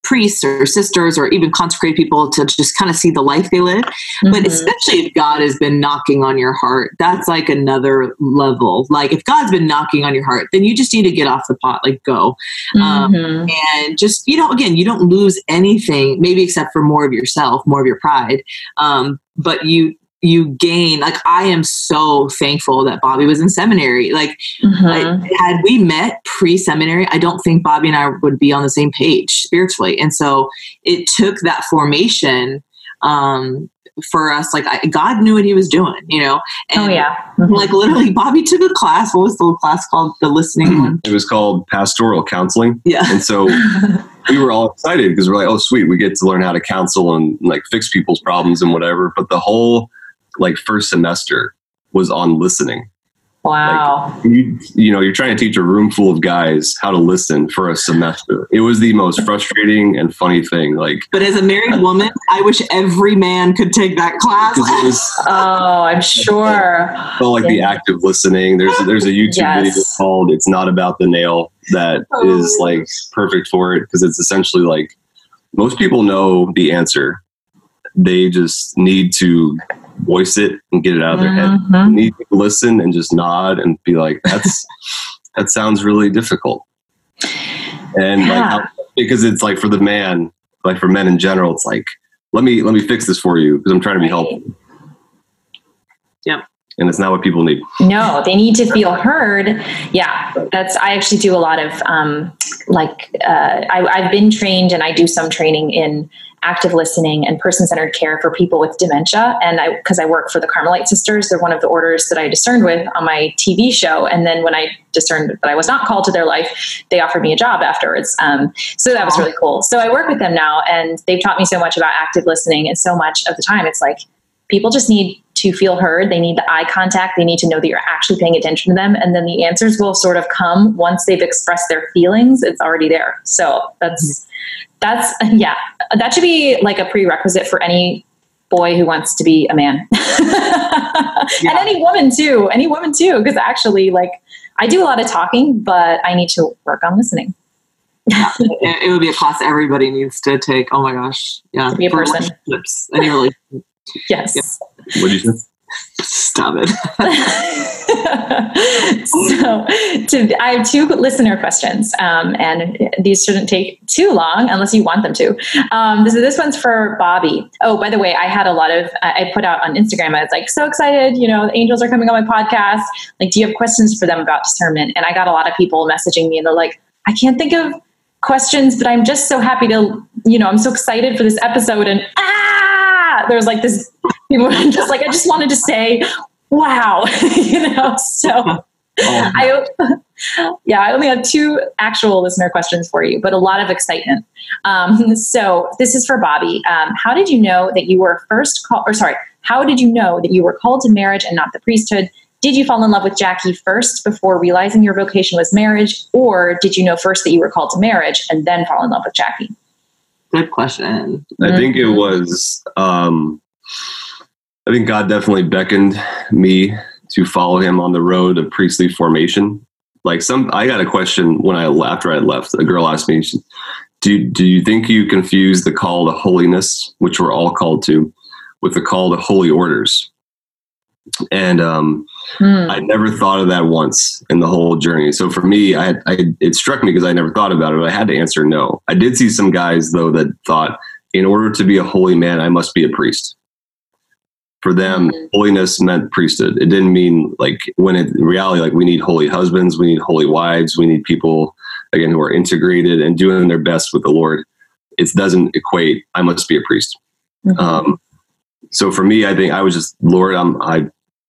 Speaker 3: priests or sisters or even consecrate people to just kind of see the life they live but
Speaker 1: Mhm.
Speaker 3: especially if God has been knocking on your heart, that's like another level. Like if God's been knocking on your heart, then you just need to get off the pot, like go. Um,
Speaker 1: Mhm.
Speaker 3: And just, you know, again, you don't lose anything, maybe except for more of yourself, more of your pride. Um, but you, you gain, like, I am so thankful that Bobby was in seminary. Like,
Speaker 1: Mhm.
Speaker 3: I- had we met pre seminary, I don't think Bobby and I would be on the same page spiritually. And so it took that formation um, for us. Like, I, God knew what he was doing, you know?
Speaker 1: oh,
Speaker 3: And,
Speaker 1: yeah. Mhm.
Speaker 3: Like, literally, Bobby took a class. What was the class called? The listening one?
Speaker 4: It was called pastoral counseling,
Speaker 3: Yeah.
Speaker 4: and so <laughs> we were all excited because we're like, "Oh, sweet, we get to learn how to counsel and like fix people's problems and whatever." But the whole like first semester was on listening.
Speaker 1: wow.
Speaker 4: you, you know you're trying to teach a room full of guys how to listen for a semester it was the most frustrating and funny thing like
Speaker 3: But as a married woman, I wish every man could take that class.
Speaker 4: was <laughs>
Speaker 1: oh, I'm sure.
Speaker 4: felt like the act of listening there's there's a youtube
Speaker 1: Yes.
Speaker 4: video called it's not about the nail that oh, is like perfect for it because it's essentially like most people know the answer they just need to voice it and get it out of their head
Speaker 1: Mhm.
Speaker 4: need to listen and just nod and be like, "That's <laughs> that sounds really difficult." And like,
Speaker 1: Yeah.
Speaker 4: how, because it's like for the man, like for men in general, it's like, "Let me let me fix this for you because I'm trying to be helpful."
Speaker 3: Yep.
Speaker 4: And it's not what people need.
Speaker 1: No, they need to feel heard. Yeah, that's. I actually do a lot of um, like uh, I, I've been trained and I do some training in active listening and person-centered care for people with dementia. And I because I work for the Carmelite Sisters, they're one of the orders that I discerned with on my TV show. And then when I discerned that I was not called to their life, they offered me a job afterwards. Um, so that was really cool. So I work with them now, and they've taught me so much about active listening. And so much of the time, it's like people just need to feel heard. They need the eye contact. They need to know that you're actually paying attention to them. And then the answers will sort of come once they've expressed their feelings. It's already there. So that's, mm-hmm. that's, <laughs> yeah, that should be like a prerequisite for any boy who wants to be a man. <laughs> And any woman too. Any woman too. Because actually, like, I do a lot of talking, but I need to work on listening.
Speaker 3: it, it would be a class everybody needs to take. Oh my gosh. Yeah.
Speaker 1: To be a person.
Speaker 3: relationships. Any relationship.
Speaker 1: Yes.
Speaker 4: What do you say?
Speaker 3: Stop it. <laughs>
Speaker 1: so to, I have two listener questions, um, and these shouldn't take too long unless you want them to. Um, this, this one's for Bobby. Oh, by the way, I had a lot of, I I put out on Instagram, I was like, so excited, you know, the angels are coming on my podcast. Like, do you have questions for them about discernment? And I got a lot of people messaging me and they're like, I can't think of questions, but I'm just so happy to, you know, I'm so excited for this episode. And ah, there's like this, people were just like, I just wanted to say, wow, <laughs> you know, so. <laughs> I, <laughs> yeah, I only have two actual listener questions for you, but a lot of excitement. Um, so this is for Bobby. Um, how did you know that you were first called, or sorry, how did you know that you were called to marriage and not the priesthood? Did you fall in love with Jackie first before realizing your vocation was marriage, or did you know first that you were called to marriage and then fall in love with Jackie?
Speaker 3: Good question.
Speaker 4: I think it was. Um, I think God definitely beckoned me to follow Him on the road of priestly formation. Like some, I got a question when I after I left. A girl asked me, "Do do you think you confuse the call to holiness, which we're all called to, with the call to holy orders?" And um,
Speaker 1: Hmm.
Speaker 4: I never thought of that once in the whole journey. So for me, I, I it struck me because I never thought about it. I had to answer no. I did see some guys though that thought, in order to be a holy man, I must be a priest. For them,
Speaker 1: Mhm.
Speaker 4: holiness meant priesthood. It didn't mean like when it, in reality, like we need holy husbands, we need holy wives, we need people again who are integrated and doing their best with the Lord. It doesn't equate. I must be a priest.
Speaker 1: Mhm.
Speaker 4: Um, so for me, I think I was just Lord. I'm, I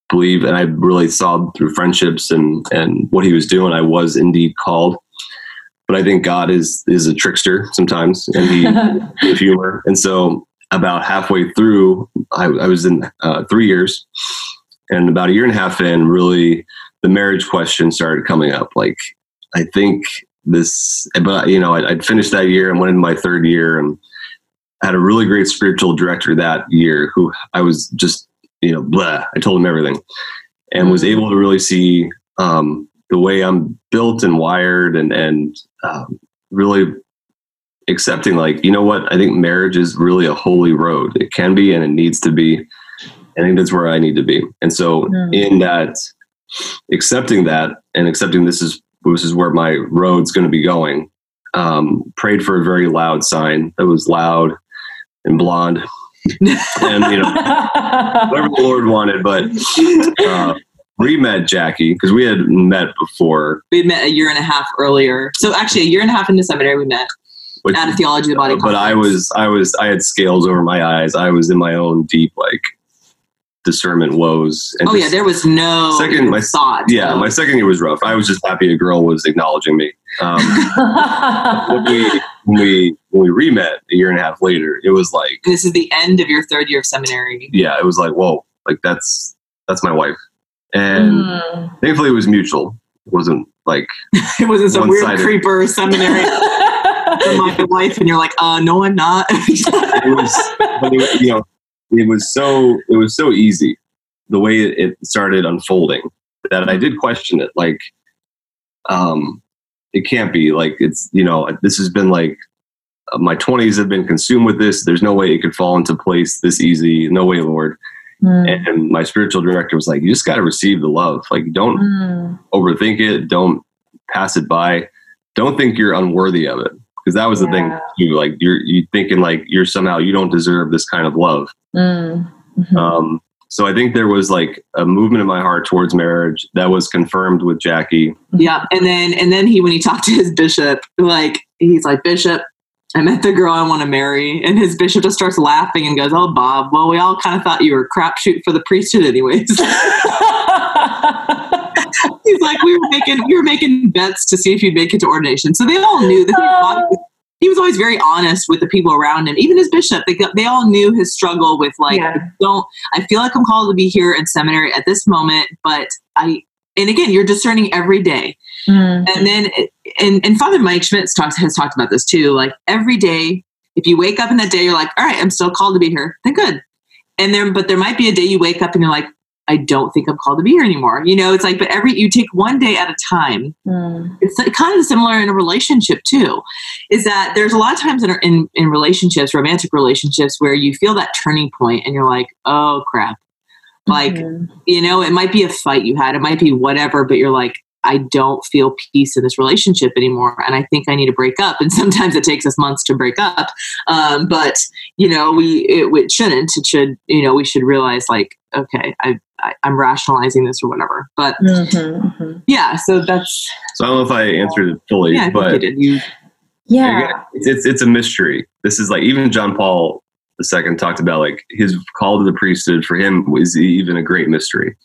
Speaker 4: believe, and I really saw through friendships and and what He was doing. I was indeed called, but I think God is is a trickster sometimes, and He <laughs> with humor. And so about halfway through, I, I was in uh, three years, and about a year and a half in, really the marriage question started coming up. Like I think this, but you know, I, I'd finished that year and went into my third year and had a really great spiritual director that year who I was just, you know, blah. I told him everything and was able to really see um, the way I'm built and wired and, and um, really accepting like, you know what? I think marriage is really a holy road. It can be, and it needs to be. I think that's where I need to be. And so
Speaker 1: Mm.
Speaker 4: in that, accepting that and accepting this is, this is where my road's going to be going. Um, prayed for a very loud sign that was loud and blonde and you know whatever the Lord wanted. But uh, we met Jackie because we had met before.
Speaker 3: We had met a year and a half earlier. So actually, a year and a half into seminary, we met
Speaker 4: Which,
Speaker 3: at a theology of the body.
Speaker 4: but I was, I was, I had scales over my eyes. I was in my own deep like discernment woes. And
Speaker 3: Oh yeah, there was no
Speaker 4: Second, my-
Speaker 3: thought.
Speaker 4: yeah. My second year was rough. I was just happy a girl was acknowledging me. Um, <laughs> when we when we when we re-met a year and a half later, it was like
Speaker 3: this is the end of your third year of seminary.
Speaker 4: yeah, it was like whoa, like that's that's my wife, and
Speaker 1: Mm.
Speaker 4: thankfully it was mutual. It wasn't like <laughs>
Speaker 3: It wasn't some weird
Speaker 4: One-sided.
Speaker 3: creeper seminary <laughs> from my wife, and you're like, uh, no, I'm not. <laughs>
Speaker 4: it was, but it, you know, it was so it was so easy the way it, started unfolding that I did question it. Like, um, it can't be like it's you know this has been like my twenties have been consumed with this. There's no way it could fall into place this easy. No way, Lord.
Speaker 1: Mm.
Speaker 4: And my spiritual director was like, you just got to receive the love. Like, don't
Speaker 1: Mm.
Speaker 4: overthink it. Don't pass it by. Don't think you're unworthy of it. Because that was the
Speaker 1: Yeah.
Speaker 4: thing too. Like you're you thinking like you're somehow you don't deserve this kind of love.
Speaker 1: Mm. Mhm.
Speaker 4: Um, so I think there was like a movement in my heart towards marriage that was confirmed with Jackie.
Speaker 3: yeah, and then and then he when he talked to his bishop, like he's like, Bishop, I met the girl I want to marry, and his bishop just starts laughing and goes, Oh, Bob, well, we all kind of thought you were a crapshoot for the priesthood, anyways. <laughs> he's like, we were making we were making bets to see if you'd make it to ordination, so they all knew that.
Speaker 1: Oh.
Speaker 3: he was always very honest with the people around him, even his bishop. They, they all knew his struggle with like,
Speaker 1: Yeah.
Speaker 3: I don't, I feel like I'm called to be here in seminary at this moment, but I, and again, you're discerning every day.
Speaker 1: Mm.
Speaker 3: And then, and, and Father Mike Schmitz talks, has talked about this too. Like every day, if you wake up in that day, you're like, all right, I'm still called to be here. Then good. And there, but there might be a day you wake up and you're like, I don't think I'm called to be here anymore. You know, it's like, but every, you take one day at a time.
Speaker 1: Mm.
Speaker 3: It's kind of similar in a relationship too, is that there's a lot of times in, in, in relationships, romantic relationships, where you feel that turning point and you're like, oh crap. Like,
Speaker 1: Mhm.
Speaker 3: you know, it might be a fight you had, it might be whatever, but you're like, I don't feel peace in this relationship anymore. And I think I need to break up. And <laughs> sometimes it takes us months to break up. Um, but, you know, we, it, it shouldn't. It should, you know, we should realize like, okay, I, I, I'm rationalizing this or whatever. But
Speaker 1: Mhm, mhm.
Speaker 3: yeah, so that's,
Speaker 4: So I don't know if I answered it fully,
Speaker 3: yeah, I
Speaker 4: but
Speaker 3: you did. You,
Speaker 1: Yeah.
Speaker 4: Again, it's, it's it's a mystery. This is like even John Paul II talked about like his call to the priesthood for him was even a great mystery.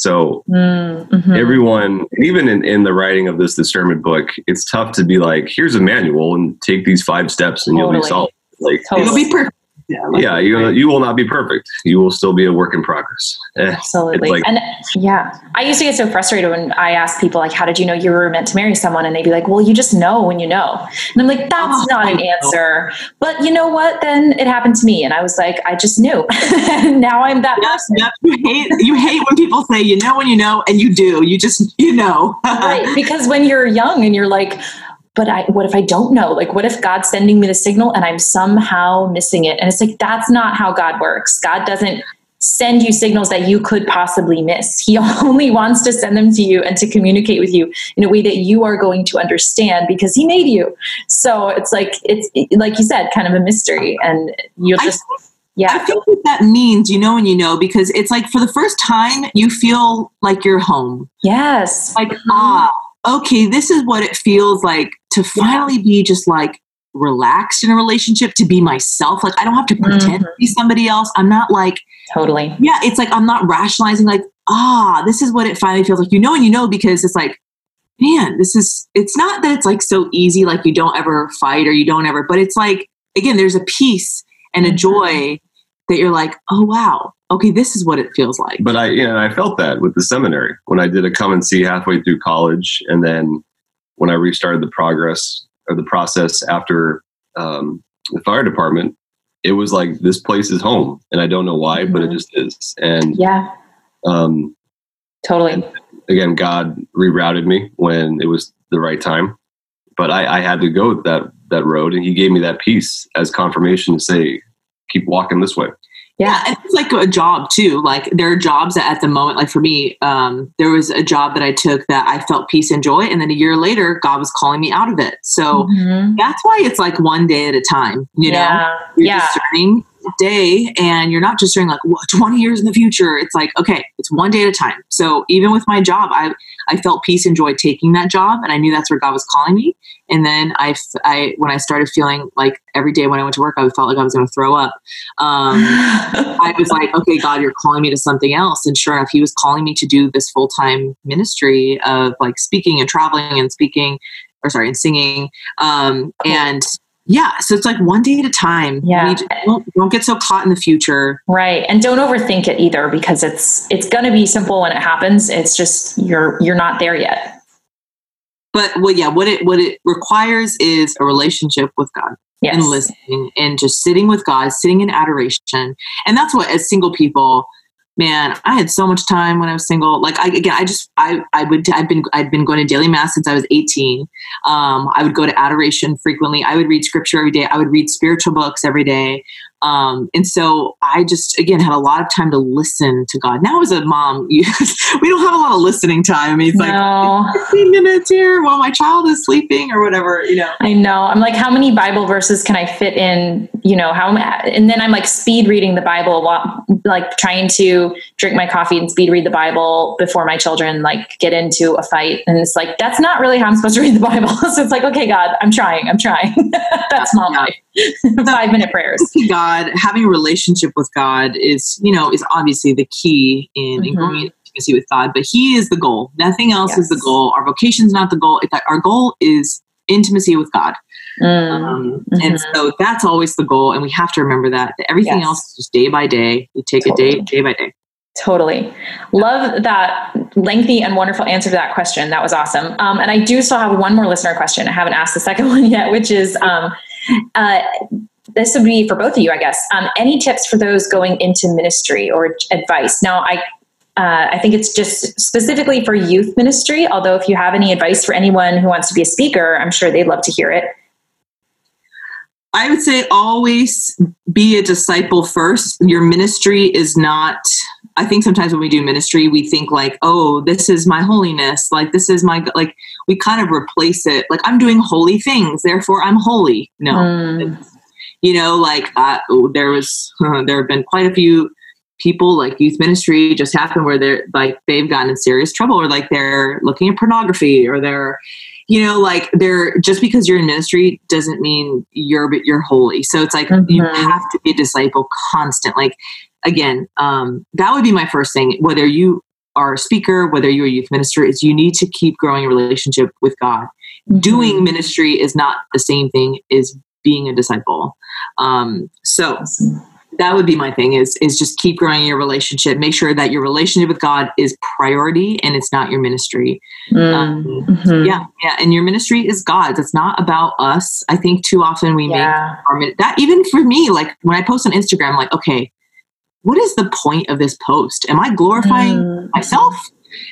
Speaker 4: So
Speaker 1: Mm, mhm.
Speaker 4: everyone, and even in, in the writing of this discernment book, it's tough to be like, here's a manual and take these five steps and you'll be solved. Like
Speaker 1: totally.
Speaker 3: it'll be perfect. Yeah, like-
Speaker 4: yeah, you you will not be perfect. You will still be a work in progress. Eh,
Speaker 1: Absolutely.
Speaker 4: Like-
Speaker 1: and yeah, I used to get so frustrated when I asked people like, "How did you know you were meant to marry someone?" And they'd be like, "Well, you just know when you know." And I'm like, "That's
Speaker 3: Oh,
Speaker 1: not an answer." But you know what? Then it happened to me, and I was like, "I just knew." and <laughs> now I'm that
Speaker 3: Yes,
Speaker 1: person.
Speaker 3: yes, you hate you hate when people say you know when you know and you do. You just you know. <laughs>
Speaker 1: right? Because when you're young and you're like, but I, what if I don't know? Like, what if God's sending me the signal and I'm somehow missing it? And it's like, that's not how God works. God doesn't send you signals that you could possibly miss. He <laughs> only wants to send them to you and to communicate with you in a way that you are going to understand because he made you. So it's like, it's like you said, kind of a mystery. And you'll just,
Speaker 3: I
Speaker 1: yeah.
Speaker 3: feel like that means you know and you know because it's like for the first time you feel like you're home.
Speaker 1: Yes.
Speaker 3: Like
Speaker 1: Mhm.
Speaker 3: ah, okay, this is what it feels like to finally be just like relaxed in a relationship to be myself. Like I don't have to pretend to be somebody else. I'm not like
Speaker 1: Totally.
Speaker 3: yeah, it's like I'm not rationalizing like, ah, this is what it finally feels like. You know and you know because it's like, man, this is it's not that it's like so easy, like you don't ever fight or you don't ever, but it's like again, there's a peace and a
Speaker 1: Mhm.
Speaker 3: joy that you're like, oh wow, okay, this is what it feels like.
Speaker 4: But I, you know, I felt that with the seminary when I did a come and see halfway through college, and then when I restarted the progress or the process after um, the fire department, it was like this place is home, and I don't know why, but it
Speaker 1: Mhm.
Speaker 4: just is. And
Speaker 1: Yeah.
Speaker 4: um,
Speaker 1: Totally.
Speaker 4: again, God rerouted me when it was the right time, but I, I had to go that that road, and He gave me that peace as confirmation to say, keep walking this way.
Speaker 3: Yeah, and it's like a job too. Like there are jobs that at the moment, like for me, um, there was a job that I took that I felt peace and joy, and then a year later, God was calling me out of it. So
Speaker 1: Mhm.
Speaker 3: that's why it's like one day at a time. You know,
Speaker 1: yeah.
Speaker 3: you're
Speaker 1: yeah.
Speaker 3: discerning a day, and you're not just discerning like "Wha- <laughs> 20 years in the future. It's like okay, it's one day at a time. So even with my job, I I felt peace and joy taking that job, and I knew that's where God was calling me. And then i i when I started feeling like every day when I went to work, I felt like I was going to throw up. Um, <laughs> I was like, okay, God, you're calling me to something else. And sure enough, he was calling me to do this full time ministry of like speaking and traveling and speaking, or sorry, and singing. Um, and yeah, so it's like one day at a time.
Speaker 1: Yeah.
Speaker 3: Don't, don't get so caught in the future.
Speaker 1: Right. And don't overthink it either because it's it's going to be simple when it happens. It's just you're you're not there yet.
Speaker 3: But well, yeah, what it what it requires is a relationship with God.
Speaker 1: Yes.
Speaker 3: and listening and just sitting with God, sitting in adoration. And that's what as single people, man, I had so much time when I was single. Like I again, I just I I would I've been I'd been going to daily mass since I was 18. Um, I would go to adoration frequently. I would read scripture every day. I would read spiritual books every day. Um, and so I just again had a lot of time to listen to God. Now as a mom, <laughs> you, we don't have a lot of listening time. I mean, it's like
Speaker 1: no,
Speaker 3: 15 minutes here while my child is sleeping or whatever, you know.
Speaker 1: I know. I'm like, how many Bible verses can I fit in? You know, how? And then I'm like speed reading the Bible, while, like trying to drink my coffee and speed read the Bible before my children like get into a fight. And it's like that's not really how I'm supposed to read the Bible. <laughs> so it's like, okay, God, I'm trying. I'm trying. <laughs> that's mom
Speaker 3: Yeah.
Speaker 1: life. <laughs> Five minute <laughs> prayers.
Speaker 3: God, having a relationship with God is, you know, is obviously the key in,
Speaker 1: Mhm.
Speaker 3: growing in intimacy with God. But He is the goal. Nothing else is the goal. Our vocation is not the goal. Our goal is intimacy with God.
Speaker 1: Mm.
Speaker 3: Um,
Speaker 1: Mhm.
Speaker 3: And so that's always the goal. And we have to remember that. that everything
Speaker 1: Yes.
Speaker 3: else is just day by day. You take a day, day by day.
Speaker 1: Totally. Love that lengthy and wonderful answer to that question. That was awesome. Um, and I do still have one more listener question. I haven't asked the second <laughs> one yet, which is um, uh, this would be for both of you, I guess. Um, any tips for those going into ministry or advice? Now, I uh, I think it's just specifically for youth ministry. Although, if you have any advice for anyone who wants to be a speaker, I'm sure they'd love to hear it.
Speaker 3: I would say always be a disciple first. Your ministry is not, I think sometimes when we do ministry, we think like, oh, this is my holiness. Like, this is my, like, we kind of replace it. Like, I'm doing holy things, therefore I'm holy. No.
Speaker 1: Mm.
Speaker 3: You know, like, uh, there was, <laughs> there have been quite a few people like youth ministry just happened where they're like, they've gotten in serious trouble or like they're looking at pornography or they're, you know, like they're just because you're in ministry doesn't mean you're you're holy. So it's like you
Speaker 1: Mhm.
Speaker 3: have to be a disciple constant. Like again, um, that would be my first thing. Whether you are a speaker, whether you're a youth minister, is you need to keep growing a relationship with God. Doing ministry is not the same thing as being a disciple. Um, so
Speaker 1: Awesome.
Speaker 3: That would be my thing is is just keep growing your relationship. Make sure that your relationship with god is priority and it's not your ministry.
Speaker 1: Mm.
Speaker 3: um,
Speaker 1: Mhm.
Speaker 3: yeah yeah and your ministry is god's. It's not about us. I think too often we make our that even for me like when i post on instagram like okay what is the point of this post? Am i glorifying
Speaker 1: Mm.
Speaker 3: myself?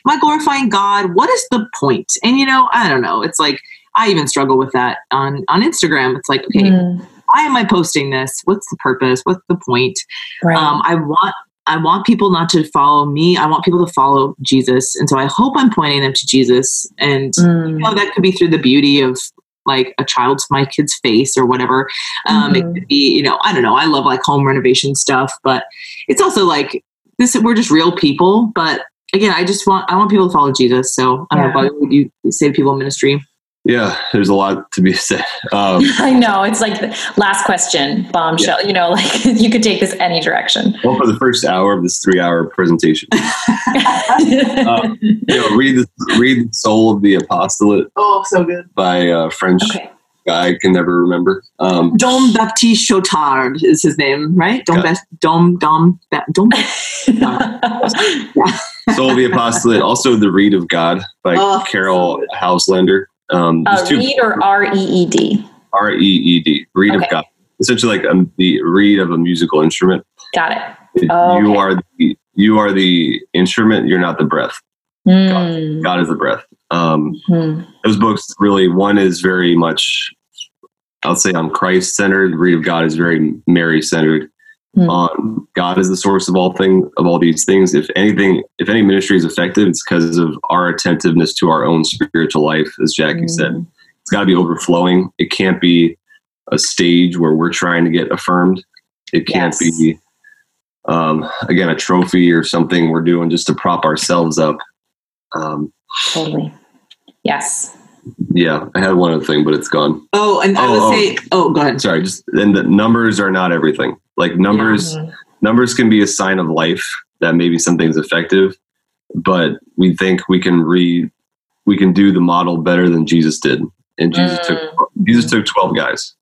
Speaker 3: Am i glorifying god? What is the point? And you know i don't know. It's like i even struggle with that on on instagram. It's like okay
Speaker 1: Mm.
Speaker 3: Why am i posting this what's the purpose what's the point
Speaker 1: Right.
Speaker 3: um, I want I want people not to follow me. I want people to follow Jesus, and so I hope I'm pointing them to Jesus. And
Speaker 1: Mm.
Speaker 3: you know that could be through the beauty of like a child to my kid's face or whatever. Um,
Speaker 1: Mhm.
Speaker 3: It could be you know I don't know. I love like home renovation stuff, but it's also like this. We're just real people, but. Again, I just want I want people to follow Jesus. So I don't
Speaker 1: Yeah.
Speaker 3: know what would you say to people in ministry?
Speaker 4: Yeah, there's a lot to be <laughs> said. Um, <laughs>
Speaker 1: I know. It's like the last question, bombshell. You know, <laughs> like you could take this any direction.
Speaker 4: well, for the first hour of this three-hour presentation, you know, read the read the Soul of the Apostolate
Speaker 3: oh, so good.
Speaker 4: by a French
Speaker 1: okay.
Speaker 4: guy I can never remember. Um,
Speaker 3: Dom Baptiste Chautard is his name, right? Dom
Speaker 4: Got
Speaker 3: Best Dom Dom Ba- Dom
Speaker 4: Soul of the Apostolate, also the Reed of God by
Speaker 3: Oh,
Speaker 4: Caryll Houselander. Um,
Speaker 1: uh, read or R E E D.
Speaker 4: R E E D, Reed
Speaker 1: Okay.
Speaker 4: of God. Essentially, like um, the reed of a musical instrument.
Speaker 1: Got it.
Speaker 4: It-
Speaker 1: Oh,
Speaker 4: You are the you are the instrument. You're not the breath.
Speaker 1: Mm.
Speaker 4: God is the breath. Um,
Speaker 1: Mhm.
Speaker 4: those books really one is very much I'll say on Christ centered. Reed of God is very Mary centered. On God is the source of all thing of all these things. If anything, if any ministry is effective, it's because of our attentiveness to our own spiritual life, as Jackie said.
Speaker 1: Mm.
Speaker 4: It's got to be overflowing. It can't be a stage where we're trying to get affirmed. It can't
Speaker 1: Yes.
Speaker 4: be um, again a trophy or something we're doing just to prop ourselves up. Um,
Speaker 1: Totally. Yes.
Speaker 4: yeah, I had one other thing, but it's gone.
Speaker 3: Oh, and I
Speaker 4: Oh,
Speaker 3: would
Speaker 4: oh.
Speaker 3: say, oh, go ahead.
Speaker 4: sorry just and the numbers are not everything like numbers
Speaker 1: Mhm.
Speaker 4: numbers can be a sign of life that maybe something's effective but we think we can re we can do the model better than jesus did. And jesus took jesus took 12 guys.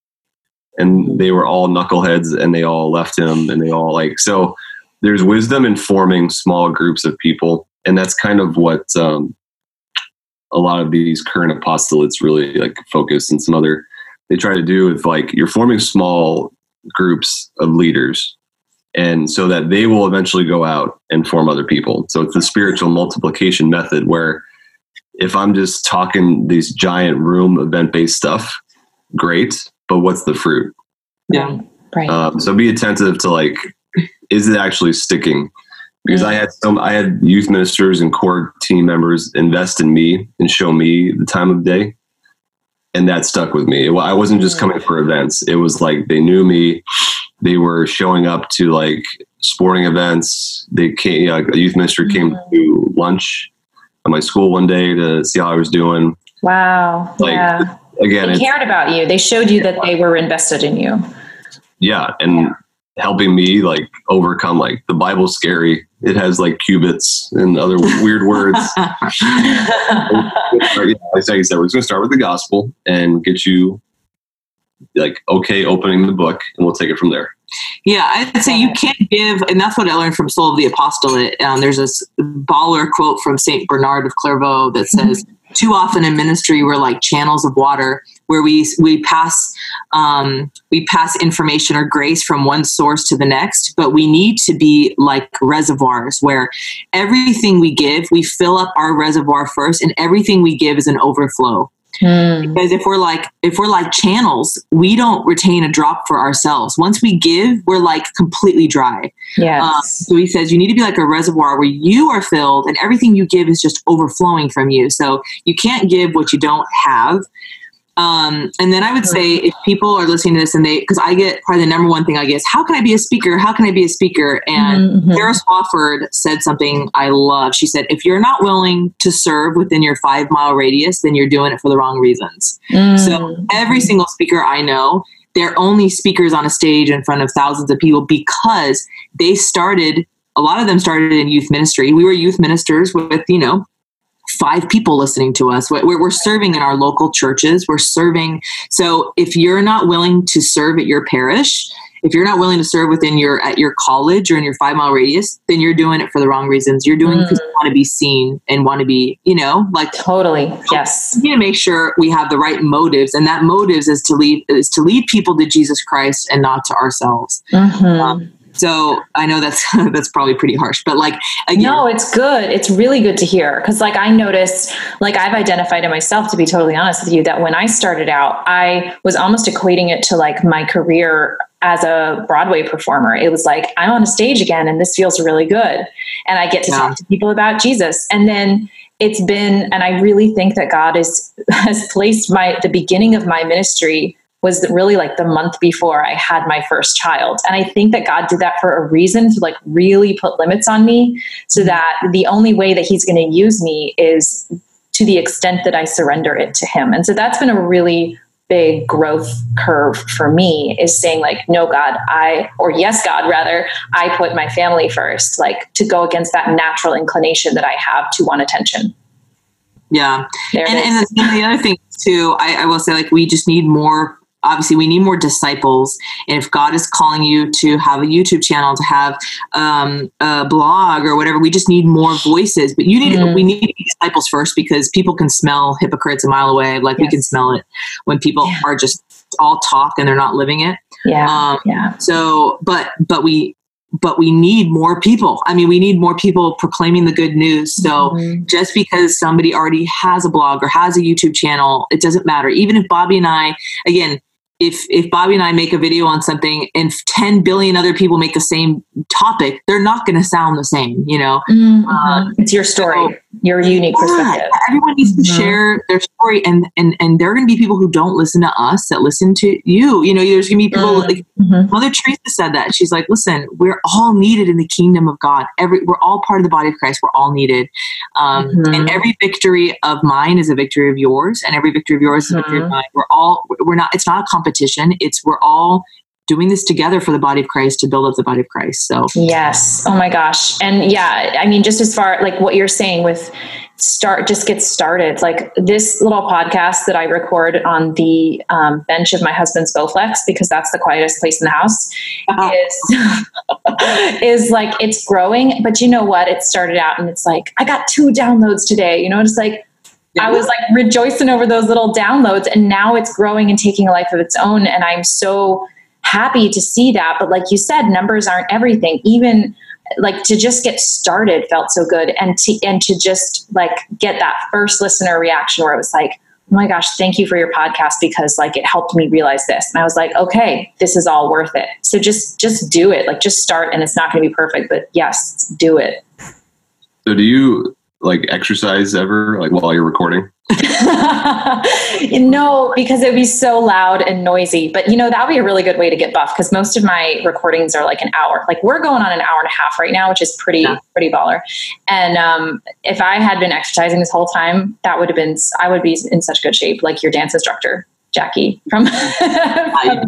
Speaker 4: And they were all knuckleheads and they all left him and they all like so there's wisdom in forming small groups of people. And that's kind of what um, a lot of these current apostolates really like focus and some other they try to do with like you're forming small groups of leaders and so that they will eventually go out and form other people so it's the spiritual multiplication method where if i'm just talking these giant room event based stuff great but what's the fruit
Speaker 3: Yeah.
Speaker 1: Right.
Speaker 4: um, so be attentive to like, is it actually sticking? Because I had some, I had youth ministers and core team members invest in me and show me the time of day, and that stuck with me. Well, I wasn't just coming for events; it was like they knew me. They were showing up to like sporting events. They came. You know, a youth minister came mm-hmm. to lunch at my school one day to see how I was doing.
Speaker 1: wow.
Speaker 4: like,
Speaker 1: yeah.
Speaker 4: Again,
Speaker 1: They cared about you. They showed you that they were invested in you.
Speaker 4: yeah and helping me like overcome like the bible's scary it has like cubits and other weird words <laughs> like you said we're just going to start with the gospel and get you like okay opening the book, and we'll take it from there.
Speaker 3: Yeah, I'd say you can't give, and that's what I learned from Soul of the Apostolate. Um, there's this baller quote from Saint Bernard of Clairvaux that says, "Too often in ministry, we're like channels of water, where we we pass um, we pass information or grace from one source to the next, but we need to be like reservoirs, where everything we give, we fill up our reservoir first, and everything we give is an overflow."
Speaker 1: Mm.
Speaker 3: because if we're like if we're like channels we don't retain a drop for ourselves once we give we're like completely dry
Speaker 1: Yes.
Speaker 3: um, so he says you need to be like a reservoir where you are filled and everything you give is just overflowing from you so you can't give what you don't have um, and then I would say if people are listening to this and they, because I get probably the number one thing I get is how can I be a speaker? How can I be a speaker? And
Speaker 1: Mhm.
Speaker 3: Sarah Swafford said something I love. She said, if you're not willing to serve within your five mile radius, then you're doing it for the wrong reasons.
Speaker 1: Mm.
Speaker 3: So every single speaker I know, they're only speakers on a stage in front of thousands of people because they started. A lot of them started in youth ministry. We were youth ministers with you know five people listening to us. We're, we're serving in our local churches. We're serving. So if you're not willing to serve at your parish, if you're not willing to serve within your at your college or in your five mile radius, then you're doing it for the wrong reasons. You're doing it because you want to be seen and want to be, you know, like
Speaker 1: totally. Yes.
Speaker 3: we need to make sure we have the right motives, and that motives is to lead is to lead people to Jesus Christ and not to ourselves.
Speaker 1: Mhm.
Speaker 3: Um, So I know that's <laughs> that's probably pretty harsh, but like again,
Speaker 1: No, it's good. It's really good to hear because, like, I noticed, like, I've identified in myself, to be totally honest with you, that when I started out, I was almost equating it to like my career as a Broadway performer. It was like, I'm on a stage again and this feels really good. And I get to
Speaker 3: Yeah.
Speaker 1: talk to people about Jesus. And then it's been, and I really think that God is, <laughs> has placed my, the beginning of my ministry was really like the month before I had my first child. And I think that God did that for a reason to like really put limits on me so mm-hmm. that the only way that he's going to use me is to the extent that I surrender it to him. And so that's been a really big growth curve for me is saying like no god i or yes god rather i put my family first like to go against that natural inclination that i have to want attention
Speaker 3: yeah. And,
Speaker 1: it
Speaker 3: and
Speaker 1: is.
Speaker 3: the, and the other thing too, I, I will say, like we just need more. Obviously, we need more disciples. And if God is calling you to have a YouTube channel, to have um, a blog or whatever, we just need more voices. But you need
Speaker 1: Mm.
Speaker 3: we need disciples first because people can smell hypocrites a mile away. Like we can smell it when people
Speaker 1: Yeah.
Speaker 3: are just all talk and they're not living it.
Speaker 1: yeah
Speaker 3: Um,
Speaker 1: yeah
Speaker 3: so, but but we but we need more people. I mean, we need more people proclaiming the good news. So
Speaker 1: Mhm.
Speaker 3: just because somebody already has a blog or has a YouTube channel, it doesn't matter. Even if Bobby and I, again, if if Bobby and I make a video on something and 10 billion other people make the same topic, they're not going to sound the same, you know.
Speaker 1: Mhm. it's your story
Speaker 3: so-
Speaker 1: your unique
Speaker 3: Yeah,
Speaker 1: perspective
Speaker 3: everyone needs to
Speaker 1: Mhm.
Speaker 3: share their story and and and there are going to be people who don't listen to us that listen to you. You know, there's going to be people
Speaker 1: Mm.
Speaker 3: like. Mother Teresa said that. She's like, listen, we're all needed in the kingdom of God. Every we're all part of the body of Christ. We're all needed. Um. And every victory of mine is a victory of yours, and every victory of yours is a victory of
Speaker 1: Mhm.
Speaker 3: mine. We're all we're not. It's not a competition. It's we're all doing this together for the body of Christ to build up the body of Christ. So
Speaker 1: Yes. Oh my gosh. And yeah, I mean, just as far like what you're saying with start, just get started. Like this little podcast that I record on the um, bench of my husband's Bowflex because that's the quietest place in the house is <laughs> is like it's growing. But you know what? It started out and it's like I got two downloads today. You know, it's like I was like rejoicing over those little downloads, and now it's growing and taking a life of its own. And I'm so happy to see that. But like you said, numbers aren't everything. Even like to just get started felt so good, and to and to just like get that first listener reaction where it was like, oh my gosh, thank you for your podcast because like it helped me realize this. And I was like, okay, this is all worth it. So just just do it. Like just start, and it's not going to be perfect, but yes, do it.
Speaker 4: So do you like exercise ever, like while you're recording? <laughs>
Speaker 1: no, because it would be so loud and noisy. But you know, that would be a really good way to get buff because most of my recordings are like an hour. Like we're going on an hour and a half right now, which is pretty
Speaker 3: Yeah.
Speaker 1: pretty baller. And um, if I had been exercising this whole time, that would have been I would be in such good shape, like your dance instructor. Jackie from, <laughs>
Speaker 3: I-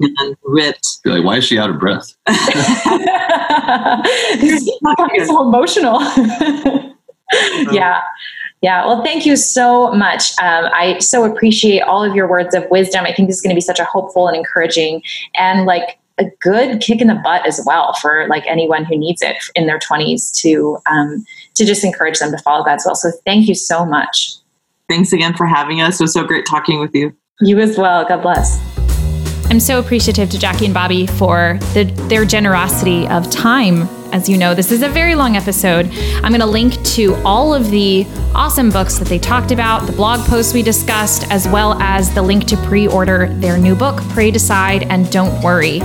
Speaker 3: and ripped.
Speaker 4: You're like, why is she out of breath? <laughs>
Speaker 1: He's so emotional. Yeah.
Speaker 6: Yeah, well, thank you so much. Um, I so appreciate all of your words of wisdom. I think this is going to be such a hopeful and encouraging and like a good kick in the butt as well for like anyone who needs it in their 20s to um, to just encourage them to follow God's will. So thank you so much.
Speaker 3: Thanks again for having us. It was so great talking with you.
Speaker 6: You as well. God bless.
Speaker 1: I'm so appreciative to Jackie and Bobby for the, their generosity of time. As you know, this is a very long episode. I'm going to link to all of the awesome books that they talked about, the blog posts we discussed, as well as the link to pre order their new book, Pray, Decide, and Don't Worry.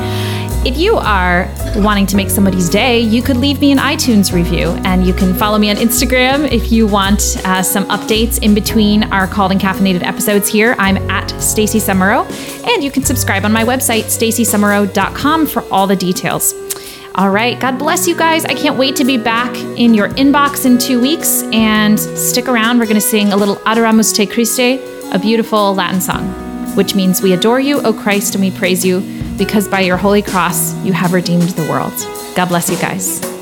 Speaker 1: If you are wanting to make somebody's day, you could leave me an iTunes review and you can follow me on Instagram if you want uh, some updates in between our called and caffeinated episodes here. I'm at Stacey Sumereau and you can subscribe on my website, staceysumereau.com for all the details. All right, God bless you guys. I can't wait to be back in your inbox in two weeks and stick around. We're going to sing a little Adoramus Te Christe, a beautiful Latin song, which means we adore you, O Christ, and we praise you because by your holy cross you have redeemed the world. God bless you guys.